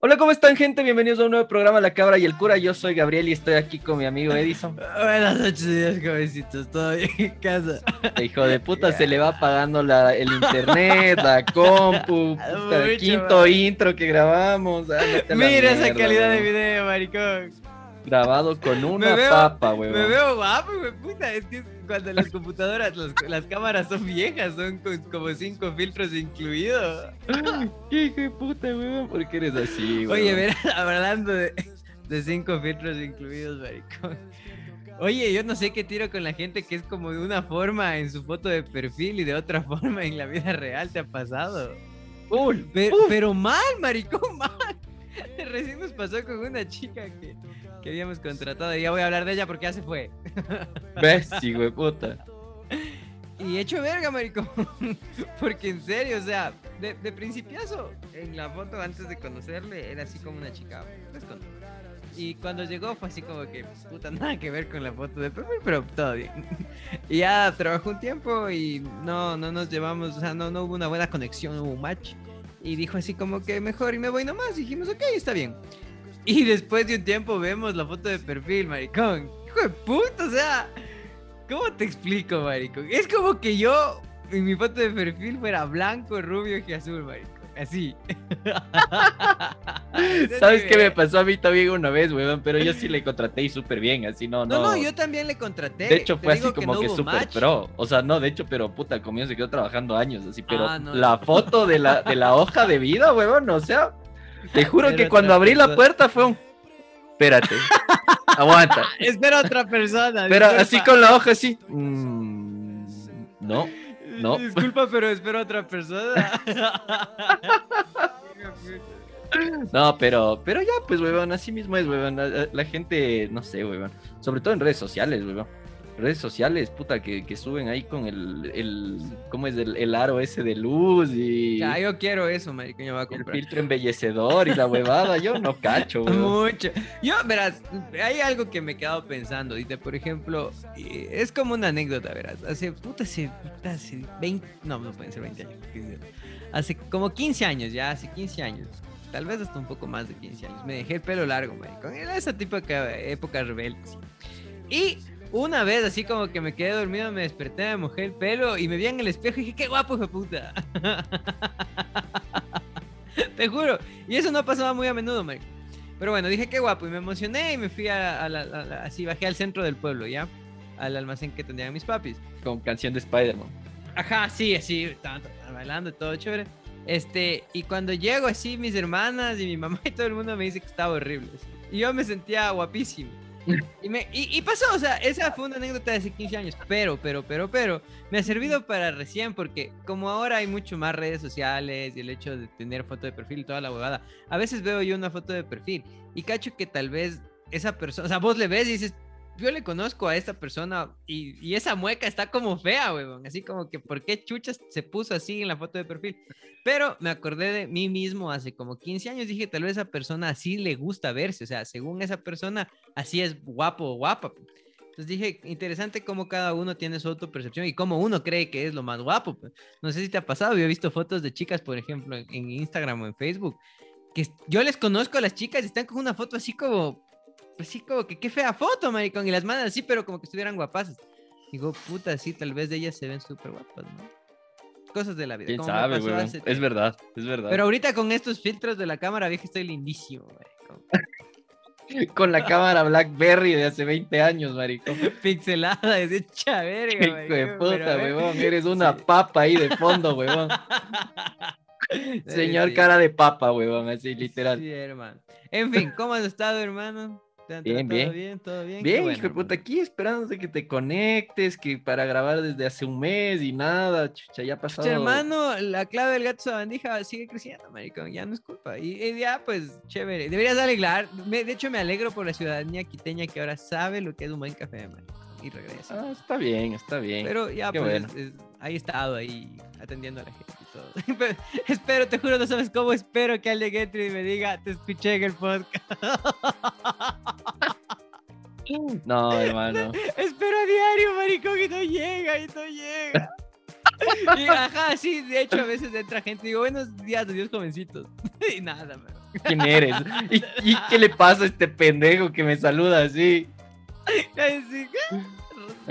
Hola, ¿cómo están, gente? Bienvenidos a un nuevo programa La Cabra y el Cura. Yo soy Gabriel y estoy aquí con mi amigo Edison. Buenas noches, días, jovencitos. Todo bien en casa. Hijo de puta, se le va apagando la, el internet, la compu, puta, el quinto man. intro que grabamos. ándate a la Mira esa calidad de weón. video, maricón. Grabado con una veo- papa, Me weón. veo guapo, güey, puta. Es que cuando las computadoras, las, las cámaras son viejas, son con como cinco filtros incluidos. ¿Qué hijo de puta, weón? ¿Por qué eres así, weón? Oye, verás, hablando de, de cinco filtros incluidos, maricón. Oye, yo no sé qué tiro con la gente que es como de una forma en su foto de perfil y de otra forma en la vida real. ¿Te ha pasado? Pero, pero mal, maricón, mal. Recién nos pasó con una chica que, que habíamos contratado. Y ya voy a hablar de ella porque ya se fue. Sí, güey, puta. Y hecho verga, maricón. Porque en serio, o sea, de, de principiazo, en la foto antes de conocerle, era así como una chica. pues, Y cuando llegó fue así como que, puta, nada que ver con la foto de perfil, pero todo bien. Y ya trabajó un tiempo y no, no nos llevamos, o sea, no, no hubo una buena conexión, no hubo un match. Y dijo así como que mejor y me voy nomás. Y dijimos, ok, está bien. Y después de un tiempo vemos la foto de perfil, maricón. Hijo de puta, o sea, ¿cómo te explico, maricón? Es como que yo en mi foto de perfil fuera blanco, rubio y azul, maricón. Así. ¿Sabes qué me pasó a mí también una vez, weón? Pero yo sí le contraté y súper bien, así no, No, no. no, yo también le contraté. De hecho, fue así como no que, súper pro. O sea, no, de hecho, pero puta, comienzo se quedó trabajando años, así. Pero Ah, no, la foto de la, de la hoja de vida, weón, o sea, te juro que cuando abrí la puerta fue un. Espérate, aguanta. Espera otra persona. Pero disculpa. así con la hoja, así. mm, no. no. Disculpa, pero espero otra persona. No, pero, pero ya, pues, weón, así mismo es, weón. La, la gente, no sé, weón. Sobre todo en redes sociales, weón. Redes sociales, puta, que, que suben ahí con el, el ¿cómo es? El, el aro ese de luz y ya, yo quiero eso, maricón, yo voy a el comprar. filtro embellecedor y la huevada. Yo no cacho, weón. Mucho. Yo, verás, hay algo que me he quedado pensando. Dice, por ejemplo, eh, es como una anécdota, verás. Hace, puta, hace, puta, hace 20, no, no pueden ser 20 años. Hace como 15 años, ya, hace 15 años. Tal vez hasta un poco más de 15 años. Me dejé el pelo largo, maricón. Era esa típica época rebelde. Y una vez, así como que me quedé dormido, me desperté, me mojé el pelo y me vi en el espejo y dije, qué guapo, hijo de puta. Te juro. Y eso no pasaba muy a menudo, Mike. Pero bueno, dije qué guapo y me emocioné y me fui a, a la, a la- así bajé al centro del pueblo, ¿ya? Al almacén que tenían mis papis. Con canción de Spider-Man. Ajá, sí, así, estaban bailando, todo chévere. Este, y cuando llego así, mis hermanas y mi mamá y todo el mundo me dice que estaba horrible. así. Y yo me sentía guapísimo. Y, me, y, y pasó, o sea, esa fue una anécdota de hace 15 años, pero, pero, pero, pero, me ha servido para recién, porque como ahora hay mucho más redes sociales y el hecho de tener foto de perfil y toda la huevada, a veces veo yo una foto de perfil y cacho que tal vez esa persona, o sea, vos le ves y dices, yo le conozco a esta persona y, y esa mueca está como fea, weón. Así como que, ¿por qué chuchas se puso así en la foto de perfil? Pero me acordé de mí mismo hace como 15 años. Dije, tal vez a esa persona así le gusta verse. O sea, según esa persona, así es guapo o guapa. Entonces dije, interesante cómo cada uno tiene su autopercepción y cómo uno cree que es lo más guapo. pues. No sé si te ha pasado, yo he visto fotos de chicas, por ejemplo, en, Instagram o en Facebook, que yo les conozco a las chicas y están con una foto así como, así como que qué fea foto, maricón, y las mandan así, pero como que estuvieran guapas. Digo, puta, sí, tal vez de ellas se ven súper guapas, ¿no? Cosas de la vida. ¿Quién sabe, hace Es tiempo. verdad, es verdad. Pero ahorita con estos filtros de la cámara vieja estoy lindísimo, maricón. Con la cámara Blackberry de hace 20 años, maricón. Pixelada, es hecha verga, Hijo de maricón, puta, ver. weón. Eres una Sí. papa ahí de fondo, weón. Señor Sí. cara de papa, weón, así literal. Sí, hermano. En fin, ¿cómo has estado, hermano? ¿Te han Bien, bien. bien? ¿Todo bien? Bien, bueno, hijo de puta, aquí esperando que te conectes, que para grabar desde hace un mes y nada, chucha, ya ha pasado. Pucha, hermano, la clave del gato sabandija sigue creciendo, maricón, ya no es culpa. Y, y ya, pues, chévere. Deberías alegrar. me- de hecho, me alegro por la ciudadanía quiteña que ahora sabe lo que es un buen café, maricón. Y regresa. Ah, está bien, está bien. Pero ya, qué pues, bueno. es- ahí he estado ahí atendiendo a la gente todo. Espero, te juro, no sabes cómo espero que alguien entre y me diga, te escuché en el podcast. No, hermano. Espero a diario, maricón, y no llega, y no llega. Y, ajá, sí, de hecho, a veces entra gente y digo, buenos días, adiós, jovencitos. Y nada, man. ¿quién eres? ¿Y, y qué le pasa a este pendejo que me saluda así?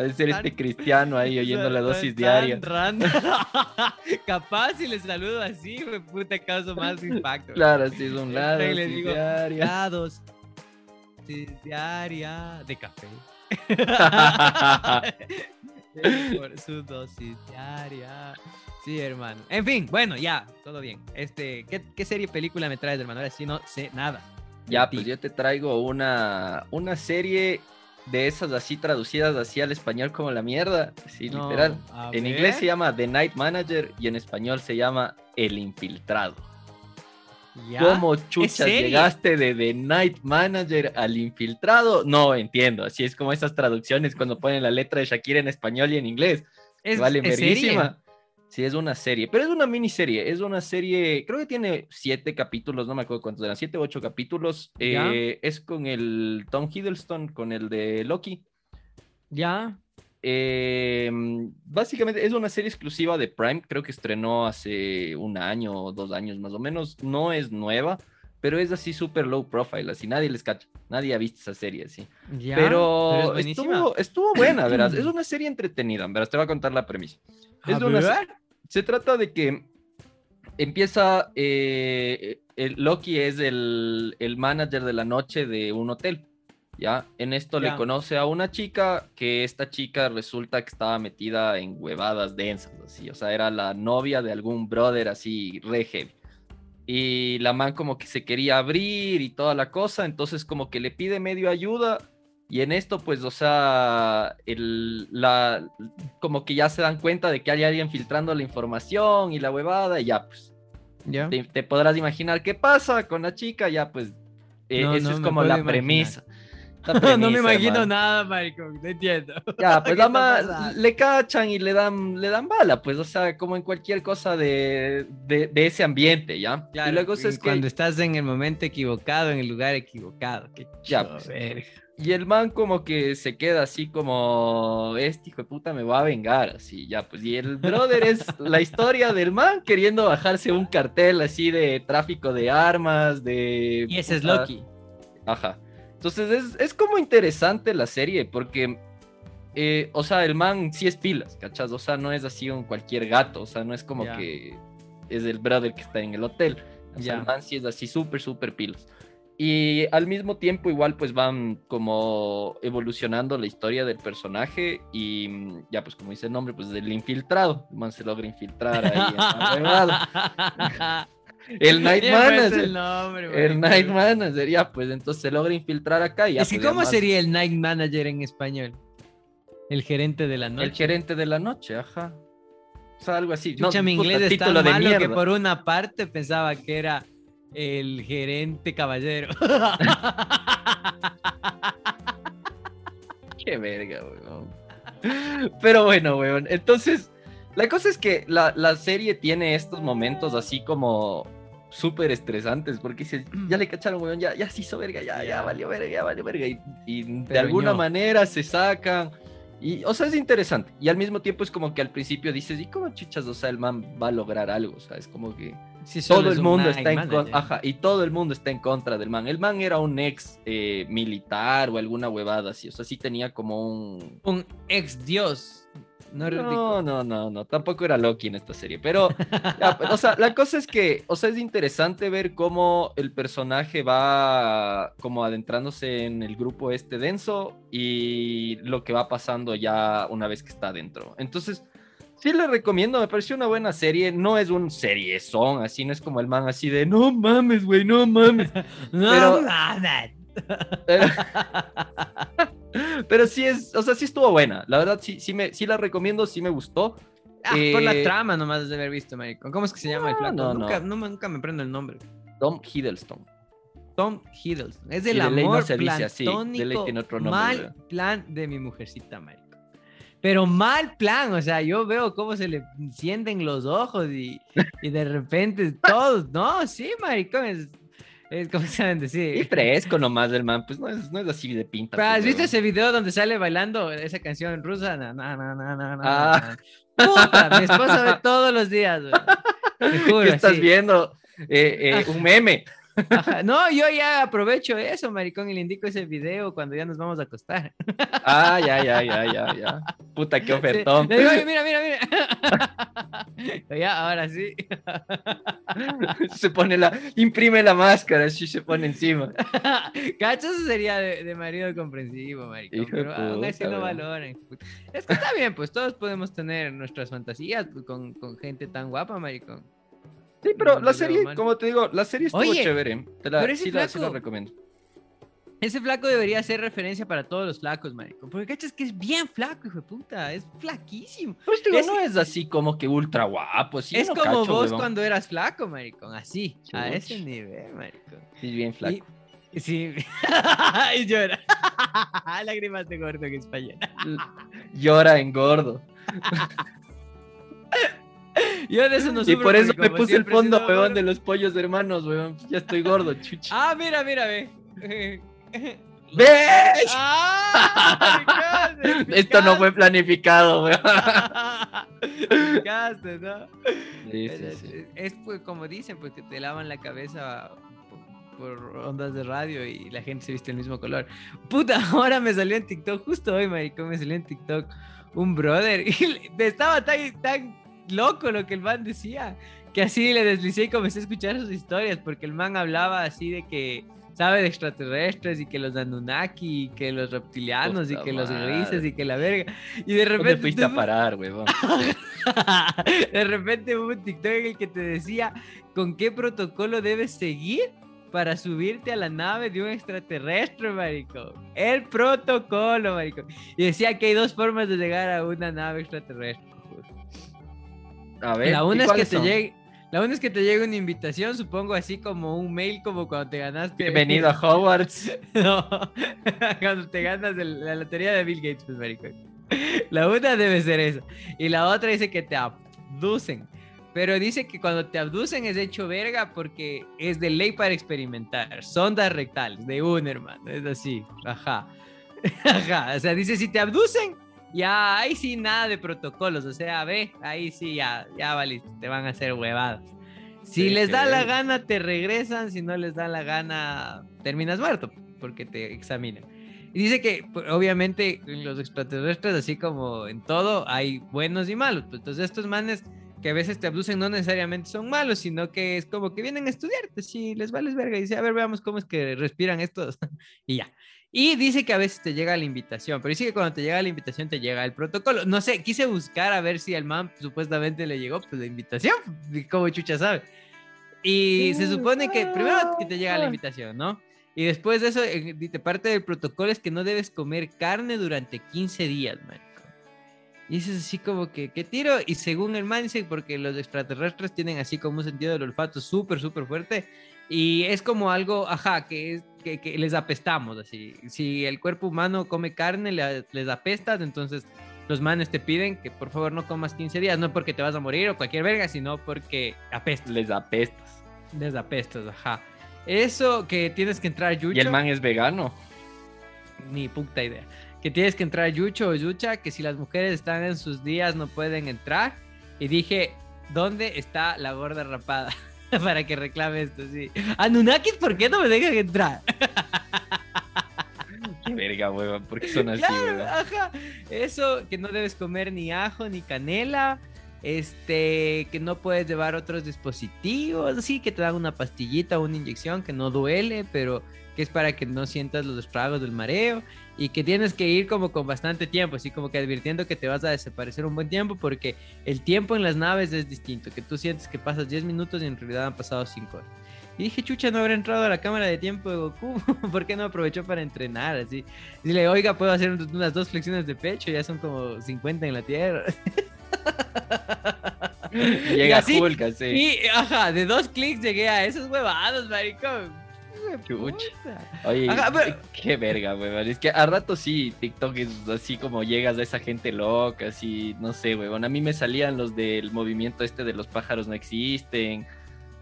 De ser este cristiano ahí oyendo la dosis diaria. Capaz si le saludo así, güey, puta, causa más impacto. Claro, sí, es un lado. Y le dosis digo, diaria. La dosis diaria de café. Por su dosis diaria. Sí, hermano. En fin, bueno, ya, todo bien. Este, ¿qué, qué serie película me traes, hermano? Ahora sí no sé nada. Ya, pues yo te traigo una, una serie de esas así traducidas así al español como la mierda. Sí, No, literal. En ver. inglés se llama The Night Manager y en español se llama El Infiltrado. ¿Ya? ¿Cómo chuchas llegaste de The Night Manager al infiltrado? No entiendo. Así es como esas traducciones cuando ponen la letra de Shakira en español y en inglés. Es, vale. Sí, es una serie, pero es una miniserie. Es una serie, creo que tiene siete capítulos, no me acuerdo cuántos eran, siete u ocho capítulos. Eh, es con el Tom Hiddleston, con el de Loki. Ya. Eh, básicamente es una serie exclusiva de Prime, creo que estrenó hace un año o dos años más o menos, no es nueva, pero es así súper low profile, así nadie les cacha, nadie ha visto esa serie así. Ya. Pero, es estuvo, estuvo buena, verás, es una serie entretenida, verás, te voy a contar la premisa. Es de una se- trata de que empieza, eh, el Loki es el, el manager de la noche de un hotel, ¿ya? En esto Ya. le conoce a una chica, que esta chica resulta que estaba metida en huevadas densas, así, o sea, era la novia de algún brother así, re heavy. Y la man como que se quería abrir y toda la cosa, entonces como que le pide medio ayuda y en esto pues, o sea, el, la, como que ya se dan cuenta de que hay alguien filtrando la información y la huevada y ya pues, Ya. te, te podrás imaginar qué pasa con la chica, ya pues, eh, No, eso no es como la imaginar. premisa. La no me premisa, imagino nada, maricón. No entiendo. Ya, pues ¿Qué la ma- le cachan y le dan, le dan bala, pues, o sea, como en cualquier cosa de, de, de ese ambiente, ¿ya? Claro, y luego es que, cuando estás en el momento equivocado, en el lugar equivocado. Qué Ya, pues. y el man como que se queda así como, este hijo de puta me va a vengar, así, ya, pues, y el brother es la historia del man queriendo bajarse un cartel así de tráfico de armas, de... Y ese es Loki. Ajá. Entonces es, es como interesante la serie porque, eh, o sea, el man sí es pilas, ¿cachas? O sea, no es así un cualquier gato, o sea, no es como Ya. que es el brother que está en el hotel. O sea, Ya. el man sí es así súper, súper pilas. Y al mismo tiempo igual pues van como evolucionando la historia del personaje y mm, ya pues como dice el nombre, pues el infiltrado, el man se logra infiltrar ahí. El Night Manager. el nombre, El maricón. Night Manager, ya, pues entonces se logra infiltrar acá. y Ya, Es que, pues, ya ¿cómo más- sería el Night Manager en español? El gerente de la noche. El gerente de la noche, ajá. O sea, algo así. Chucha, no, mi puta, inglés es tan título de malo que por una parte pensaba que era el gerente caballero. Qué verga, weón. Pero bueno, weón. Entonces, la cosa es que la, la serie tiene estos momentos así como súper estresantes, porque dices, ya le cacharon, weón, ya, ya se hizo verga, ya, ya valió verga, ya valió verga. Y, y de Pero alguna manera se sacan. Y, o sea, es interesante. Y al mismo tiempo es como que al principio dices, ¿y cómo chuchas? O sea, el man va a lograr algo, o sea, es como que Sí, todo el un mundo está en contra, ajá, y todo el mundo está en contra del man. El man era un ex eh, militar o alguna huevada así, o sea, sí tenía como un... Un ex dios. No, No, no, no, no, tampoco era Loki en esta serie, pero, ya, o sea, la cosa es que, o sea, es interesante ver cómo el personaje va como adentrándose en el grupo este denso y lo que va pasando ya una vez que está dentro. Entonces, sí le recomiendo, me pareció una buena serie, no es un serie son, así no es como el man así de, no mames, güey, no mames. no, Pero- mames. Pero, pero sí es, o sea, sí estuvo buena. La verdad, sí, sí, me, sí la recomiendo, sí me gustó. Ah, por la Eh, trama nomás de haber visto, maricón. ¿Cómo es que se llama el No, flaco? no, nunca, no. no, nunca me prendo el nombre. Tom Hiddleston. Tom Hiddleston. Es Y el de ley no amor se dice así, de otro nombre, mal ¿verdad? plan de mi mujercita, marico. Pero mal plan, o sea, yo veo cómo se le encienden los ojos y, y de repente todos, no, sí, maricón, es, es como saben Y fresco nomás el man, pues no es, no es así de pinta. Pero, pues, ¿Has visto weón. ese video donde sale bailando esa canción rusa? Na, na, na, na, na, Ah. na. Puta, mi esposa ve todos los días, güey. Te juro, ¿Qué estás así. viendo? Eh, eh, un meme. Ajá. No, yo ya aprovecho eso, maricón, y le indico ese video cuando ya nos vamos a acostar. Ah, ya, ya, ya, ya, ya. Puta, qué ofertón. Le digo, "Oye, mira, mira, mira. ya, ahora sí. Se pone la, imprime la máscara, así se pone encima. Cacho, eso sería de, de marido comprensivo, maricón. Hijo pero aún así weón. valoran. Es que está bien, pues todos podemos tener nuestras fantasías con, con gente tan guapa, maricón. Sí, pero No la serie, mal. como te digo, la serie estuvo Oye, chévere. Te la, pero ese sí, la, sí la flaco- recomiendo. Ese flaco debería ser referencia para todos los flacos, maricón. Porque cachas que es bien flaco, hijo de puta. Es flaquísimo. Pues digo, Es- no es así como que ultra guapo. Sí, es no como cacho, vos cuando eras flaco, maricón. Así, a Chuch. ese nivel, maricón. Sí, bien flaco. Y- sí. y llora. Lágrimas de gordo en español. Llora engordo. Yo de eso no y por eso me puse el fondo, sido gordo- de los pollos hermanos, huevón. Ya estoy gordo, chucha. Ah, mira, mira, ve. ¿Ves? ¡Ah! picaste, Esto no fue planificado, weón. picaste. ¿no? Sí, sí, es, sí. es, pues como dicen, pues que te lavan la cabeza por, por ondas de radio y la gente se viste el mismo color. Puta, ahora me salió en TikTok, justo hoy, maricón, me salió en TikTok un brother y estaba tan, tan loco lo que el man decía que así le deslicé y comencé a escuchar sus historias porque el man hablaba así de que sabe de extraterrestres y que los Anunnaki y que los reptilianos y que los madre. grises y que la verga y de ¿Dónde repente fuiste a parar, huevón? de repente hubo un TikTok en el que te decía con qué protocolo debes seguir para subirte a la nave de un extraterrestre, marico. El protocolo, marico. Y decía que hay dos formas de llegar a una nave extraterrestre. A ver, La ¿y una es que te llegue, la una es que te llegue una invitación, supongo así como un mail como cuando te ganaste. Bienvenido a Hogwarts. No, cuando te ganas el- la lotería de Bill Gates, pues, marico. La una debe ser esa. Y la otra dice que te abducen. Pero dice que cuando te abducen es hecho verga porque es de ley para experimentar. Sondas rectales, de un hermano. Es así. Ajá. Ajá. O sea, dice, si te abducen, ya ahí sí nada de protocolos. O sea, ve, ahí sí ya, ya valiste. Te van a hacer huevadas. Si Sí, les da la gana, te regresan. Si no les da la gana, terminas muerto porque te examinan. Y dice que, pues, obviamente, en los extraterrestres, así como en todo, hay buenos y malos. Pues, Entonces, estos manes que a veces te abducen no necesariamente son malos, sino que es como que vienen a estudiarte. Si les vales verga y dice, a ver, veamos cómo es que respiran estos. y ya. Y dice que a veces te llega la invitación, pero dice que cuando te llega la invitación te llega el protocolo. No sé, quise buscar a ver si al man supuestamente le llegó pues la invitación, como chucha sabe. Y se supone que primero que te llega la invitación, ¿no? Y después de eso, eh, de parte del protocolo es que no debes comer carne durante 15 días, marico. Y eso es así como que, ¿qué tiro? Y según el man dice, porque los extraterrestres tienen así como un sentido del olfato súper, súper fuerte. Y es como algo, ajá, que, es, que, que les apestamos, así. Si el cuerpo humano come carne, le- les apestas, entonces los manes te piden que por favor no comas 15 días, no porque te vas a morir o cualquier verga, sino porque apestas. Les apestas. Les apestas, ajá. Eso que tienes que entrar yucho. Y el man es vegano. Ni puta idea. Que tienes que entrar yucho o yucha, que si las mujeres están en sus días no pueden entrar. Y dije, ¿dónde está la gorda rapada? Para que reclame esto, sí. Anunnakis, ¿por qué no me dejan entrar? Qué verga, huevón. ¿Por qué son así, Claro, ajá. Eso, que no debes comer ni ajo ni canela. Este, que no puedes llevar otros dispositivos. Sí, que te dan una pastillita o una inyección que no duele, pero que es para que no sientas los estragos del mareo. Y que tienes que ir como con bastante tiempo, así como que advirtiendo que te vas a desaparecer un buen tiempo, porque el tiempo en las naves es distinto. Que tú sientes que pasas 10 minutos y en realidad han pasado 5 horas. Y dije, chucha, no habrá entrado a la cámara de tiempo de Goku. ¿Por qué no aprovechó para entrenar así? Dile, oiga, puedo hacer unas dos flexiones de pecho, ya son como 50 en la tierra. Y Llega así- Hulk, así. Y, ajá, de dos clics llegué a esos huevados, maricón. Oye, Ajá, pero- qué verga, huevón. Es que a rato sí, TikTok es así como llegas a esa gente loca, así, no sé, huevón. A mí me salían los del movimiento este de los pájaros no existen.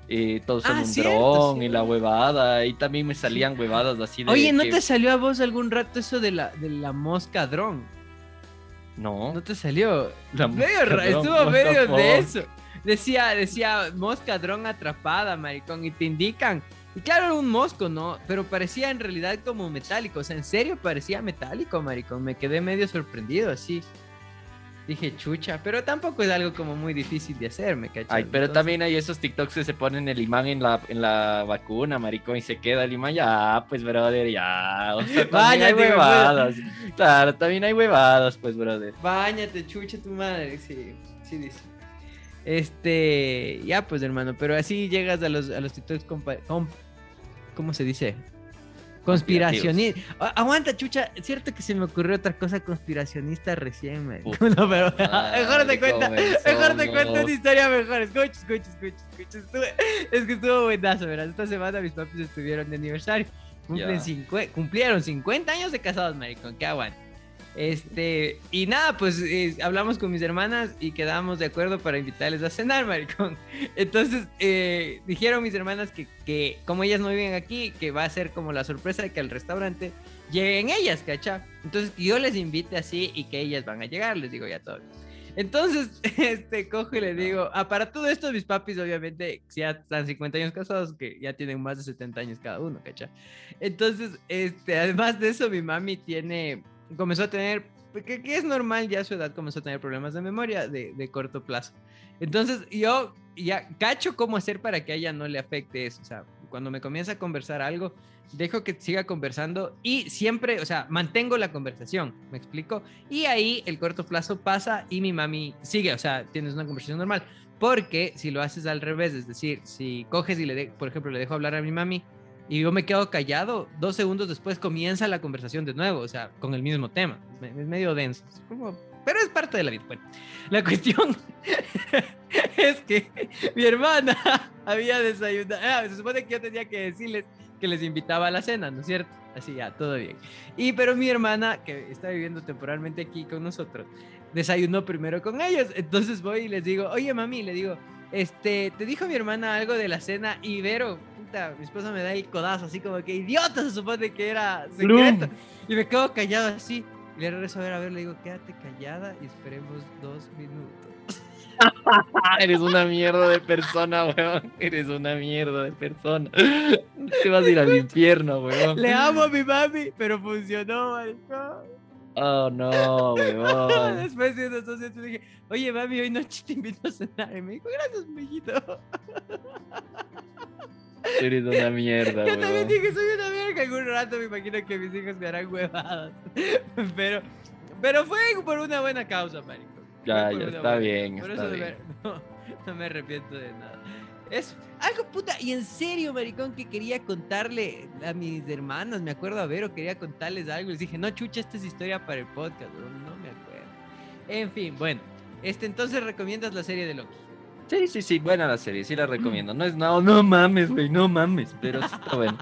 eh, todos son Ah, un cierto, dron y la huevada. Y también me salían huevadas así de. Oye, ¿no que- te salió a vos algún rato eso de la, de la mosca dron? No. ¿No te salió? La medio dron, estuvo medio de eso. Decía, decía mosca dron atrapada, maricón, y te indican Y claro, era un mosco, ¿no? Pero parecía en realidad como metálico. O sea, en serio parecía metálico, maricón. Me quedé medio sorprendido así. Dije, chucha, pero tampoco es algo como muy difícil de hacer, me cachas. Ay, pero Entonces- también hay esos TikToks que se ponen el imán en la, en la vacuna, maricón, y se queda el imán. Ya, pues, brother, ya. O sea, Váyate, hay huevadas. Claro, también hay huevadas, pues, brother. Báñate, chucha tu madre, sí, sí dice. Este, ya pues hermano, pero así llegas a los, a los TikToks compa- com- ¿cómo se dice? Conspiracionista. Aguanta, chucha, cierto que se me ocurrió otra cosa conspiracionista recién, man. No, pero mejor te cuenta, mejor te cuento una historia mejor. Escucha, escucha, escucha, escucha. Estuve- es que estuvo buenazo, ¿verdad? Esta semana mis papis estuvieron de aniversario. Cumplen cincue- cumplieron 50 años de casados, maricón. Que aguanta. Este, y nada, pues eh, hablamos con mis hermanas y quedamos de acuerdo para invitarles a cenar, maricón. Entonces, eh, dijeron mis hermanas que, que como ellas no viven aquí, que va a ser como la sorpresa de que al restaurante lleguen ellas, ¿cachá? Entonces, que yo les invite así y que ellas van a llegar, les digo ya todo. Entonces, este, cojo y le digo, ah, para todo esto mis papis obviamente si ya están 50 años casados, que ya tienen más de 70 años cada uno, ¿cachá? Entonces, este, además de eso, mi mami tiene, comenzó a tener, que, que es normal ya a su edad, comenzó a tener problemas de memoria de, de corto plazo. Entonces, yo ya cacho cómo hacer para que a ella no le afecte eso. O sea, cuando me comienza a conversar algo, dejo que siga conversando y siempre, o sea, mantengo la conversación, ¿me explico? Y ahí el corto plazo pasa y mi mami sigue, o sea, tienes una conversación normal. Porque si lo haces al revés, es decir, si coges y le, de, por ejemplo, le dejo hablar a mi mami y yo me quedo callado, dos segundos después comienza la conversación de nuevo, o sea, con el mismo tema. Es medio denso, es como- pero es parte de la vida. Bueno, la cuestión es que mi hermana había desayunado. ah, se supone que yo tenía que decirles que les invitaba a la cena, ¿no es cierto? Así ya, todo bien. Y pero mi hermana, que está viviendo temporalmente aquí con nosotros, desayunó primero con ellos. Entonces voy y les digo, oye mami, le digo, este, te dijo mi hermana algo de la cena y Mi esposa me da el codazo, así como que idiota, se supone que era secreto. Y me quedo callado así. Y le regreso a ver, a ver, le digo, quédate callada y esperemos dos minutos. Eres una mierda de persona, weón. Eres una mierda de persona. Te vas a ir al infierno, weón. Le amo a mi mami, pero funcionó, maricón. Oh, no, weón. Después de dos días le dije, oye mami, hoy noche te invito a cenar. Y me dijo, gracias, mijito. Eres una mierda, Yo también dije, soy una verga. Algún rato me imagino que mis hijos me harán huevadas. Pero, pero fue por una buena causa, marico. Ya, ya, está bien, Por está eso no bien. me, no, no me arrepiento de nada. Es algo puta, y en serio, maricón, que quería contarle a mis hermanos, me acuerdo a Vero, quería contarles algo. Les dije, no, chucha, esta es historia para el podcast, bro, no me acuerdo. En fin, bueno, este entonces recomiendas la serie de Loki. Sí, sí, sí, buena la serie, sí la recomiendo. No es no, no mames, güey, no mames, pero sí está buena.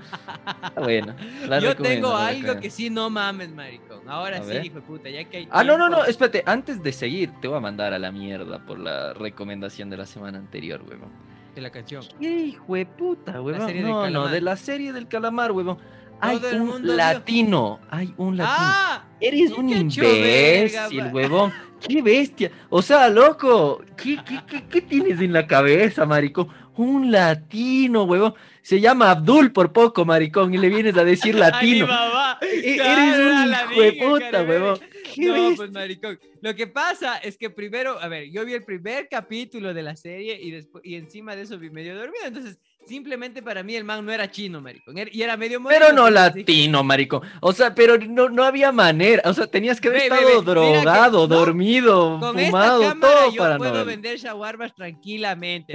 Está buena. la Yo tengo algo recomiendo. que sí no mames, maricón. Ahora A sí, ver. hijo de puta, ya que hay Ah, no, no, no, espérate, antes de seguir, te voy a mandar a la mierda por la recomendación de la semana anterior, huevón. de la canción. ¿Qué hijo de puta, del no, no, de la serie del calamar, huevón. Hay mundo un latino, hay un latino. ¡Ah! Eres un verga, imbécil, huevón. ¡Qué bestia! O sea, loco, ¿qué, qué, qué, qué tienes en la cabeza, maricón? Un latino, huevón. Se llama Abdul por poco, maricón, y le vienes a decir ¡Ay, mi latino. mamá! E- Eres un hijo de puta, huevón. ¡Qué No, bestia! pues maricón. Lo que pasa es que primero, a ver, yo vi el primer capítulo de la serie y después y encima de eso vi medio dormido. Entonces, simplemente para mí el man no era chino, maricón. era- Y era medio Pero moreno, no entonces dije, latino, maricón. O sea, pero no, no había manera. O sea, tenías que haber ve, estado mira que- drogado, no, dormido, Con fumado, esta cámara todo yo para puedo no vender shawarmas tranquilamente.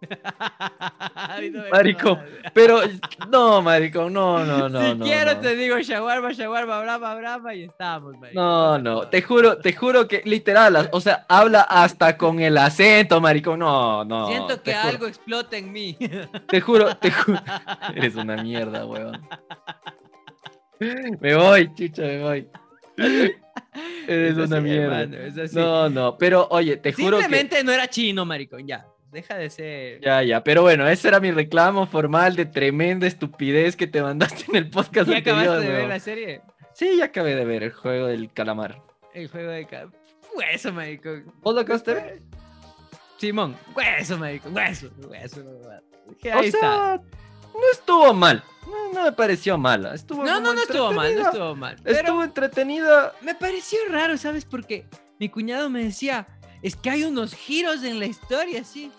Maricón. Pero, no, maricón, no, no, no. si no, quiero no. te digo shawarma, shawarma, brava, brava y estamos, maricón. No, no, te juro, te juro que literal, o sea, habla hasta con el acento, maricón. No, no. Siento que algo explota en mí. Te juro, te juro. Eres una mierda, weón. Me voy, chucha, me voy. Eres Es una mierda. hermano. No, no, pero oye, te juro que. Simplemente no era chino, maricón, ya. Deja de ser. Ya, ya, pero bueno, ese era mi reclamo formal de tremenda estupidez que te mandaste en el podcast ¿Ya anterior, acabaste de ver la serie? Sí, ya acabé de ver el juego del calamar. El juego de ca- Hueso, maricón. ¿Vos lo acabaste de ver? Simón, hueso, maricón, hueso, hueso. O Ahí está. no estuvo mal. No, no me pareció mala. Estuvo No, no, no estuvo mal, no estuvo mal. Pero Estuvo entretenida. me pareció raro, ¿sabes? Porque mi cuñado me decía, es que hay unos giros en la historia, sí.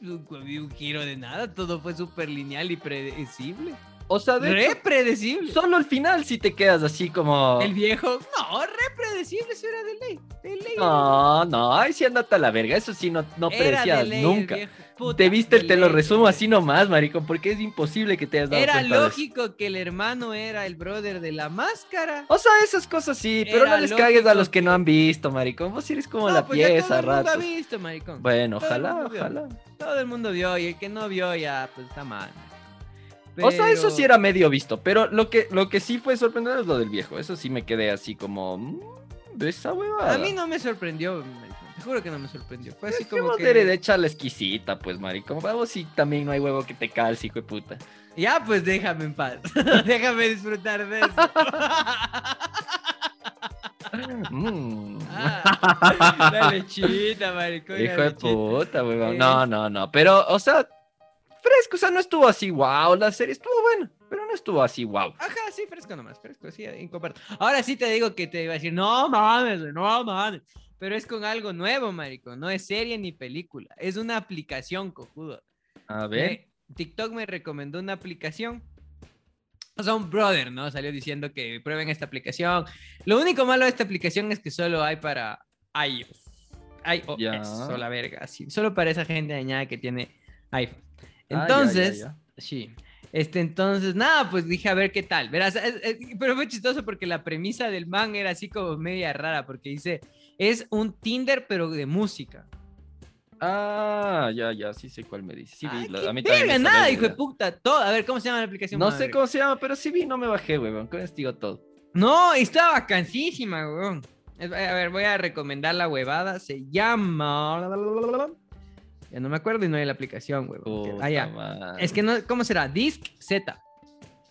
No había un giro de nada, todo fue súper lineal y predecible. O sea, de Re hecho, predecible. solo al final sí te quedas así como. El viejo, no, re predecible, eso era de ley. De ley. No, no, ahí sí andate a la verga. Eso sí no, no Era de predecías ley el nunca. viejo. Puta, Te viste, te lo resumo así nomás, maricón, porque es imposible que te hayas dado Era cuenta de eso. lógico que el hermano era el brother de la máscara. O sea, esas cosas sí, pero no les cagues a los que no han visto, maricón. Vos eres como la pues pieza, todo el mundo ha rato. visto, maricón. Bueno, Todo ojalá, ojalá. Todo el mundo vio y el que no vio ya, pues está mal. O sea, eso sí era medio visto, pero lo que, lo que sí fue sorprendente es lo del viejo. Eso sí me quedé así como. mm, De esa huevada. A mí no me sorprendió. Te juro que no me sorprendió. Fue así como que... de derecha la exquisita, pues, maricón. Vamos, sí, también no hay huevo que te calce, hijo de puta. Ya, pues déjame en paz. déjame disfrutar de eso. Mm. Ah, la lechita, maricón. Hijo de puta, huevón. Eh. No, no, no. Pero, o sea, fresco, o sea, no estuvo así, wow. La serie estuvo buena, pero no estuvo así, wow. Ajá, sí, fresco nomás, fresco, sí, incomparto. Ahora sí te digo que te iba a decir, no mames, no mames. Pero es con algo nuevo, marico. No es serie ni película. Es una aplicación, cojudo. A ver. Me- TikTok me recomendó una aplicación. O sea, un brother, ¿no? Salió diciendo que prueben esta aplicación. Lo único malo de esta aplicación es que solo hay para iOS. iOS, Ya. solo verga, así. Solo para esa gente dañada que tiene iPhone. Ah, Entonces, ya, ya. sí. Este, entonces, nada, pues dije a ver qué tal. Verás, es- es- pero fue chistoso porque la premisa del man era así como media rara, porque dice, es un Tinder, pero de música. Ah, ya, ya, sí sé cuál me dice. Sí, vi, Ay, la- a mí verga, nada, hijo de puta. Todo. A ver, ¿cómo se llama la aplicación? No Madre. sé cómo se llama, pero sí vi, no me bajé, weón. Con esto digo todo. No, está vacancísima, weón. A ver, voy a recomendar la huevada. Se llama. Ya no me acuerdo y no hay la aplicación, weón. Puta Ah, ya. Es que no, ¿cómo será? Disc Z.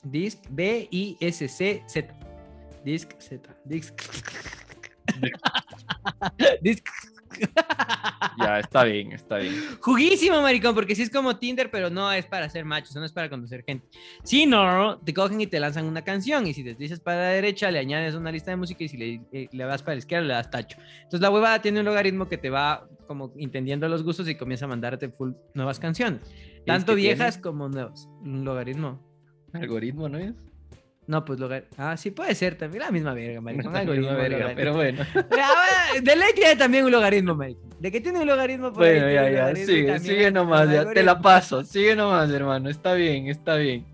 Disc D-I-S-C-Z. Disc Z. Disc. Ya, está bien, está bien. Juguísimo, maricón, porque sí es como Tinder, pero no es para ser machos, no es para conocer gente. Si no, te cogen y te lanzan una canción, y si deslizas para la derecha, le añades una lista de música, y si le, eh, le vas para la izquierda, le das tacho. Entonces la huevada tiene un logaritmo que te va como entendiendo los gustos y comienza a mandarte full nuevas canciones. Tanto viejas tiene? como nuevas. Un logaritmo. Algoritmo, ¿no es? No, pues logar... Ah, sí puede ser también la misma verga, maricón. La algoritmo, verga, pero bueno. De ley tiene también un logaritmo. De que tiene un logaritmo, por Bueno, ya, un ya, sigue, sigue un nomás, ya, te la paso, sigue nomás, hermano, está bien, está bien.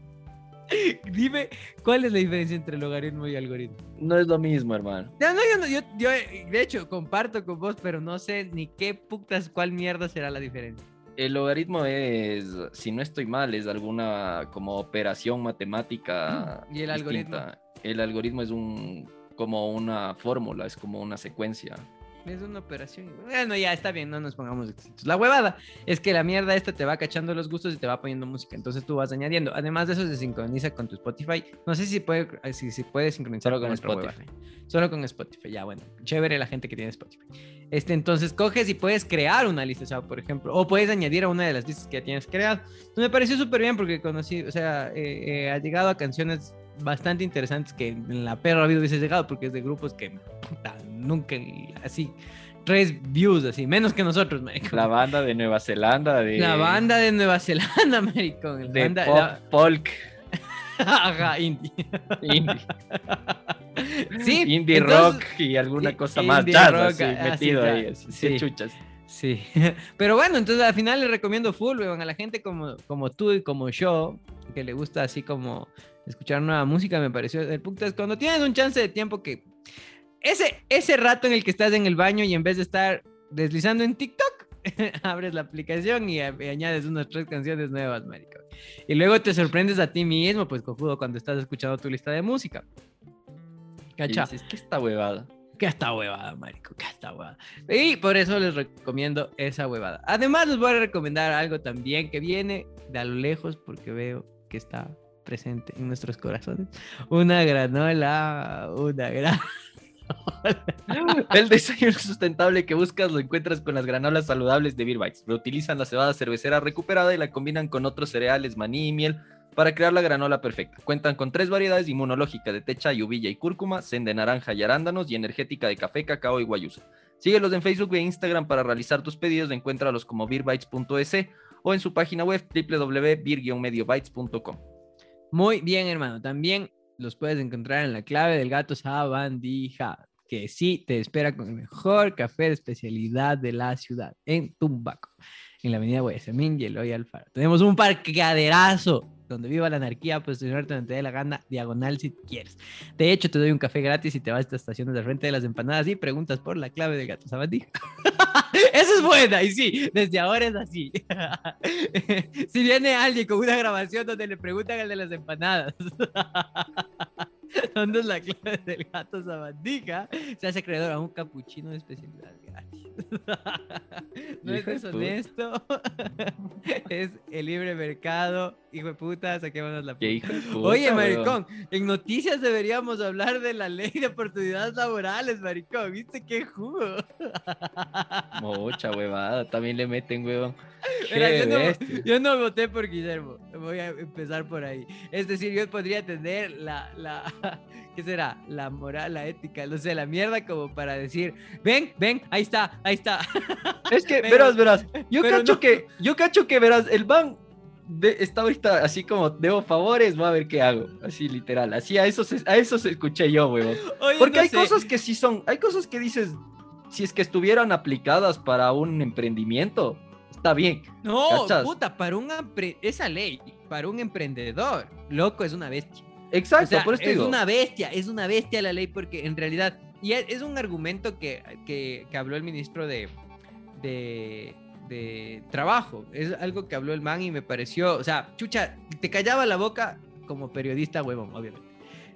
Dime, ¿cuál es la diferencia entre logaritmo y algoritmo? No es lo mismo, hermano. No, no, yo, no- yo, yo, de hecho, comparto con vos, pero no sé ni qué putas, cuál mierda será la diferencia. El logaritmo es, si no estoy mal, es alguna como operación matemática. ¿Y el algoritmo? distinta. El algoritmo es un como una fórmula, es como una secuencia. Es una operación. Bueno, ya está bien, no nos pongamos exquisitos. La huevada es que la mierda esta te va cachando los gustos y te va poniendo música. Entonces tú vas añadiendo. Además de eso, se sincroniza con tu Spotify. No sé si puede, si, si puede sincronizar Solo con otra Spotify. huevada. Solo con Spotify, ya bueno. Chévere la gente que tiene Spotify. Este, entonces coges y puedes crear una lista, o sea, por ejemplo, o puedes añadir a una de las listas que ya tienes creado. Entonces me pareció súper bien porque conocí, o sea, eh, eh, ha llegado a canciones bastante interesantes que en la perra vida hubiese llegado porque es de grupos que puta, nunca así tres views así menos que nosotros maricón. La banda de Nueva Zelanda, de, La banda de Nueva Zelanda maricón la de banda- pop, la- folk, ajá indie indie, sí indie entonces- rock y alguna cosa más, jazz, rock, así, sí, metido ya, ahí, así, sí. chuchas. Sí, pero bueno, entonces al final les recomiendo full, weón, a la gente como, como tú y como yo, que le gusta así como escuchar nueva música, me pareció. El punto es cuando tienes un chance de tiempo que ese, ese rato en el que estás en el baño y en vez de estar deslizando en TikTok, abres la aplicación y, a- y añades unas tres canciones nuevas, marico. Y luego te sorprendes a ti mismo, pues cojudo, cuando estás escuchando tu lista de música. Y ¿Cacha? dices, ¿qué esta huevada? Que está huevada, marico, que está huevada. Y por eso les recomiendo esa huevada. Además, les voy a recomendar algo también que viene de a lo lejos porque veo que está presente en nuestros corazones. Una granola, una granola. El desayuno sustentable que buscas lo encuentras con las granolas saludables de Beer Bites. Reutilizan la cebada cervecera recuperada y la combinan con otros cereales, maní y miel para crear la granola perfecta. Cuentan con tres variedades inmunológica de techa, uvilla y cúrcuma, zen de naranja y arándanos y energética de café, cacao y guayusa. Síguelos en Facebook e Instagram para realizar tus pedidos. Encuéntralos como beerbites.es o en su página web www.beer-mediobytes.com. Muy bien, hermano. También los puedes encontrar en la clave del gato Sabandija, que sí te espera con el mejor café de especialidad de la ciudad, en Tumbaco, en la avenida Guayasamín y Eloy Alfaro. Tenemos un parqueaderazo donde viva la anarquía, pues señor, donde te dé la gana, diagonal si quieres. De hecho, te doy un café gratis y te vas a esta estación de frente de las empanadas y preguntas por la clave del gato sabandija. Esa es buena, y sí, desde ahora es así. si viene alguien con una grabación donde le preguntan al de las empanadas. ¿Dónde es la clave del gato sabandija? Se hace acreedor a un capuchino de especialidad gratis. no es deshonesto. es el libre mercado. Hijo de puta, saquémonos la puta. Oye, maricón, en noticias deberíamos hablar de la ley de oportunidades laborales, maricón. ¿Viste qué jugo? Mucha huevada, también le meten huevón. yo, no, voté por Guillermo. Voy a empezar por ahí. Es decir, yo podría tener la, la ¿qué será? La moral, la ética, no sé, la mierda como para decir, ven, ven, ahí está, ahí está. Es que, verás, verás, yo cacho que, yo cacho que, verás, el ban está ahorita así como, debo favores, voy a ver qué hago, así literal, así a eso, a eso se escuché yo, weón. Porque hay cosas que sí son, hay cosas que dices, si es que estuvieran aplicadas para un emprendimiento, está bien. No, puta, para un esa ley, para un emprendedor, loco, es una bestia. Exacto, por eso es una bestia, es una bestia la ley porque en realidad, y es un argumento que, que, habló el ministro de, de, de, Trabajo, es algo que habló el man y me pareció, o sea, chucha, te callaba la boca como periodista huevón, obviamente.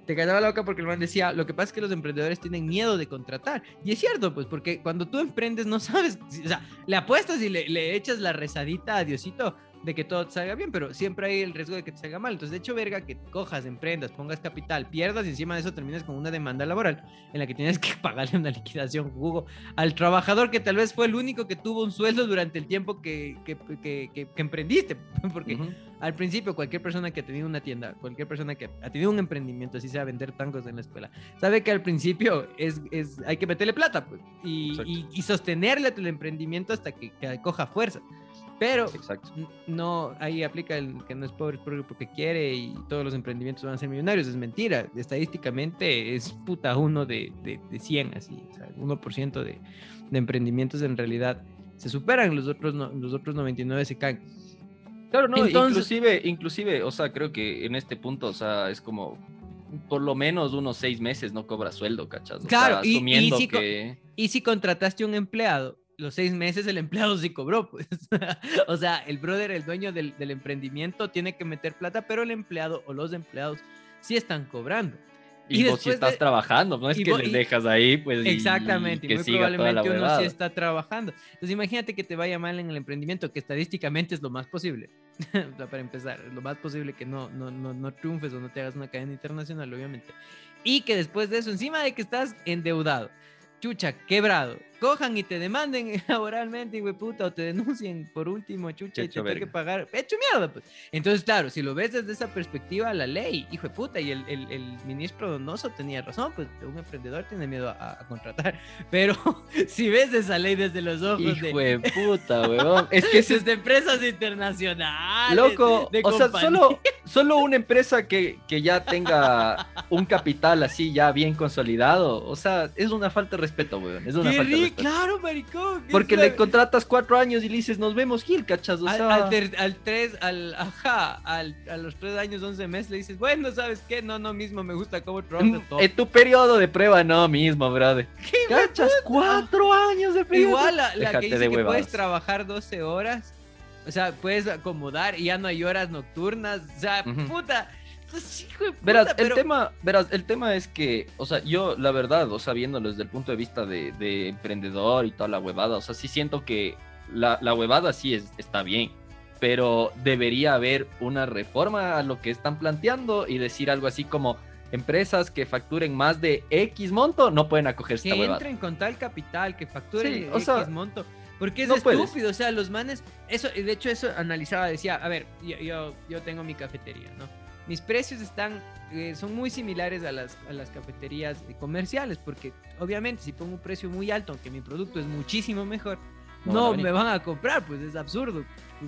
Te callaba la boca porque el man decía, lo que pasa es que los emprendedores tienen miedo de contratar. Y es cierto, pues, porque cuando tú emprendes no sabes, o sea, le apuestas y le, le echas la rezadita a Diosito, de que todo te salga bien, pero siempre hay el riesgo de que te salga mal. Entonces, de hecho, verga, que cojas, emprendas, pongas capital, pierdas y encima de eso termines con una demanda laboral en la que tienes que pagarle una liquidación jugo al trabajador que tal vez fue el único que tuvo un sueldo durante el tiempo que, que, que, que, emprendiste. Porque al principio, cualquier persona que ha tenido una tienda, cualquier persona que ha tenido un emprendimiento, así sea vender tangos en la escuela, sabe que al principio es, es hay que meterle plata pues, y, y, y, sostenerle el emprendimiento hasta que, que coja fuerza. Pero Exacto. no, ahí aplica el que no es pobre, porque quiere y todos los emprendimientos van a ser millonarios. Es mentira. Estadísticamente es puta uno de, de, de 100, así. O sea, 1% de, de emprendimientos en realidad se superan, los otros, no, los otros 99 se caen. Claro, no, inclusive, inclusive, o sea, creo que en este punto, o sea, es como por lo menos unos seis meses no cobra sueldo, ¿cachas? claro, asumiendo y, que... y si contrataste un empleado los seis meses el empleado sí cobró, pues. o sea, el brother, el dueño del, emprendimiento, tiene que meter plata, pero el empleado o los empleados sí están cobrando. Y, vos sí estás trabajando, no es que les dejas ahí, pues. Exactamente, y, muy probablemente uno sí está trabajando. Entonces, imagínate que te vaya mal en el emprendimiento, que estadísticamente es lo más posible. Para empezar, es lo más posible que no, no, no, no triunfes o no te hagas una cadena internacional, obviamente. Y que después de eso, encima de que estás endeudado, chucha, quebrado, cojan y te demanden laboralmente, güey, puta, o te denuncien por último, chucha, y te tengo que pagar. Hecho mierda, pues. Entonces, claro, si lo ves desde esa perspectiva, la ley, hijo de puta, y el, el, el ministro Donoso tenía razón, pues un emprendedor tiene miedo a, contratar. Pero si ves esa ley desde los ojos hijo de, puta, weón. Es que es de empresas internacionales. Loco, o sea, solo, solo una empresa que, que ya tenga un capital así ya bien consolidado, o sea, es una falta de respeto, weón. Es una falta de Claro, maricón. Porque le contratas cuatro años y le dices, nos vemos, Gil, cachas. al, tres, al, ajá, al, a los tres años, once meses le dices, bueno, ¿sabes qué? No, no mismo, me gusta cómo trabajas todo. En tu periodo de prueba, no mismo, brother. ¿Qué, cachas? Cuatro años de prueba. Igual la, que dice que puedes trabajar 12 horas. O sea, puedes acomodar y ya no hay horas nocturnas. O sea, puta verás, el tema, verás, el tema es que, o sea, yo la verdad, o sea, viéndolo desde el punto de vista de, emprendedor y toda la huevada, o sea, sí siento que la, la huevada sí es, está bien, pero debería haber una reforma a lo que están planteando y decir algo así como, empresas que facturen más de X monto no pueden acogerse que esta huevada. entren con tal capital, que facturen Sí, o X sea, monto. Porque es no puedes. estúpido, o sea, los manes, eso, de hecho eso analizaba, decía, a ver, yo, yo, yo tengo mi cafetería, ¿no? Mis precios están, eh, son muy similares a las, a las cafeterías eh, comerciales, porque obviamente si pongo un precio muy alto, aunque mi producto es muchísimo mejor, No no, me van a comprar, pues es absurdo.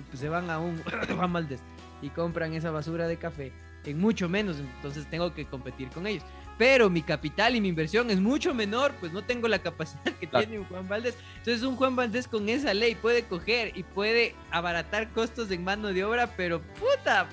Pues se van a un Juan Valdez y compran esa basura de café en mucho menos, entonces tengo que competir con ellos. Pero mi capital y mi inversión es mucho menor, pues no tengo la capacidad que Claro. tiene un Juan Valdez. Entonces un Juan Valdez con esa ley puede coger y puede abaratar costos en mano de obra, pero puta,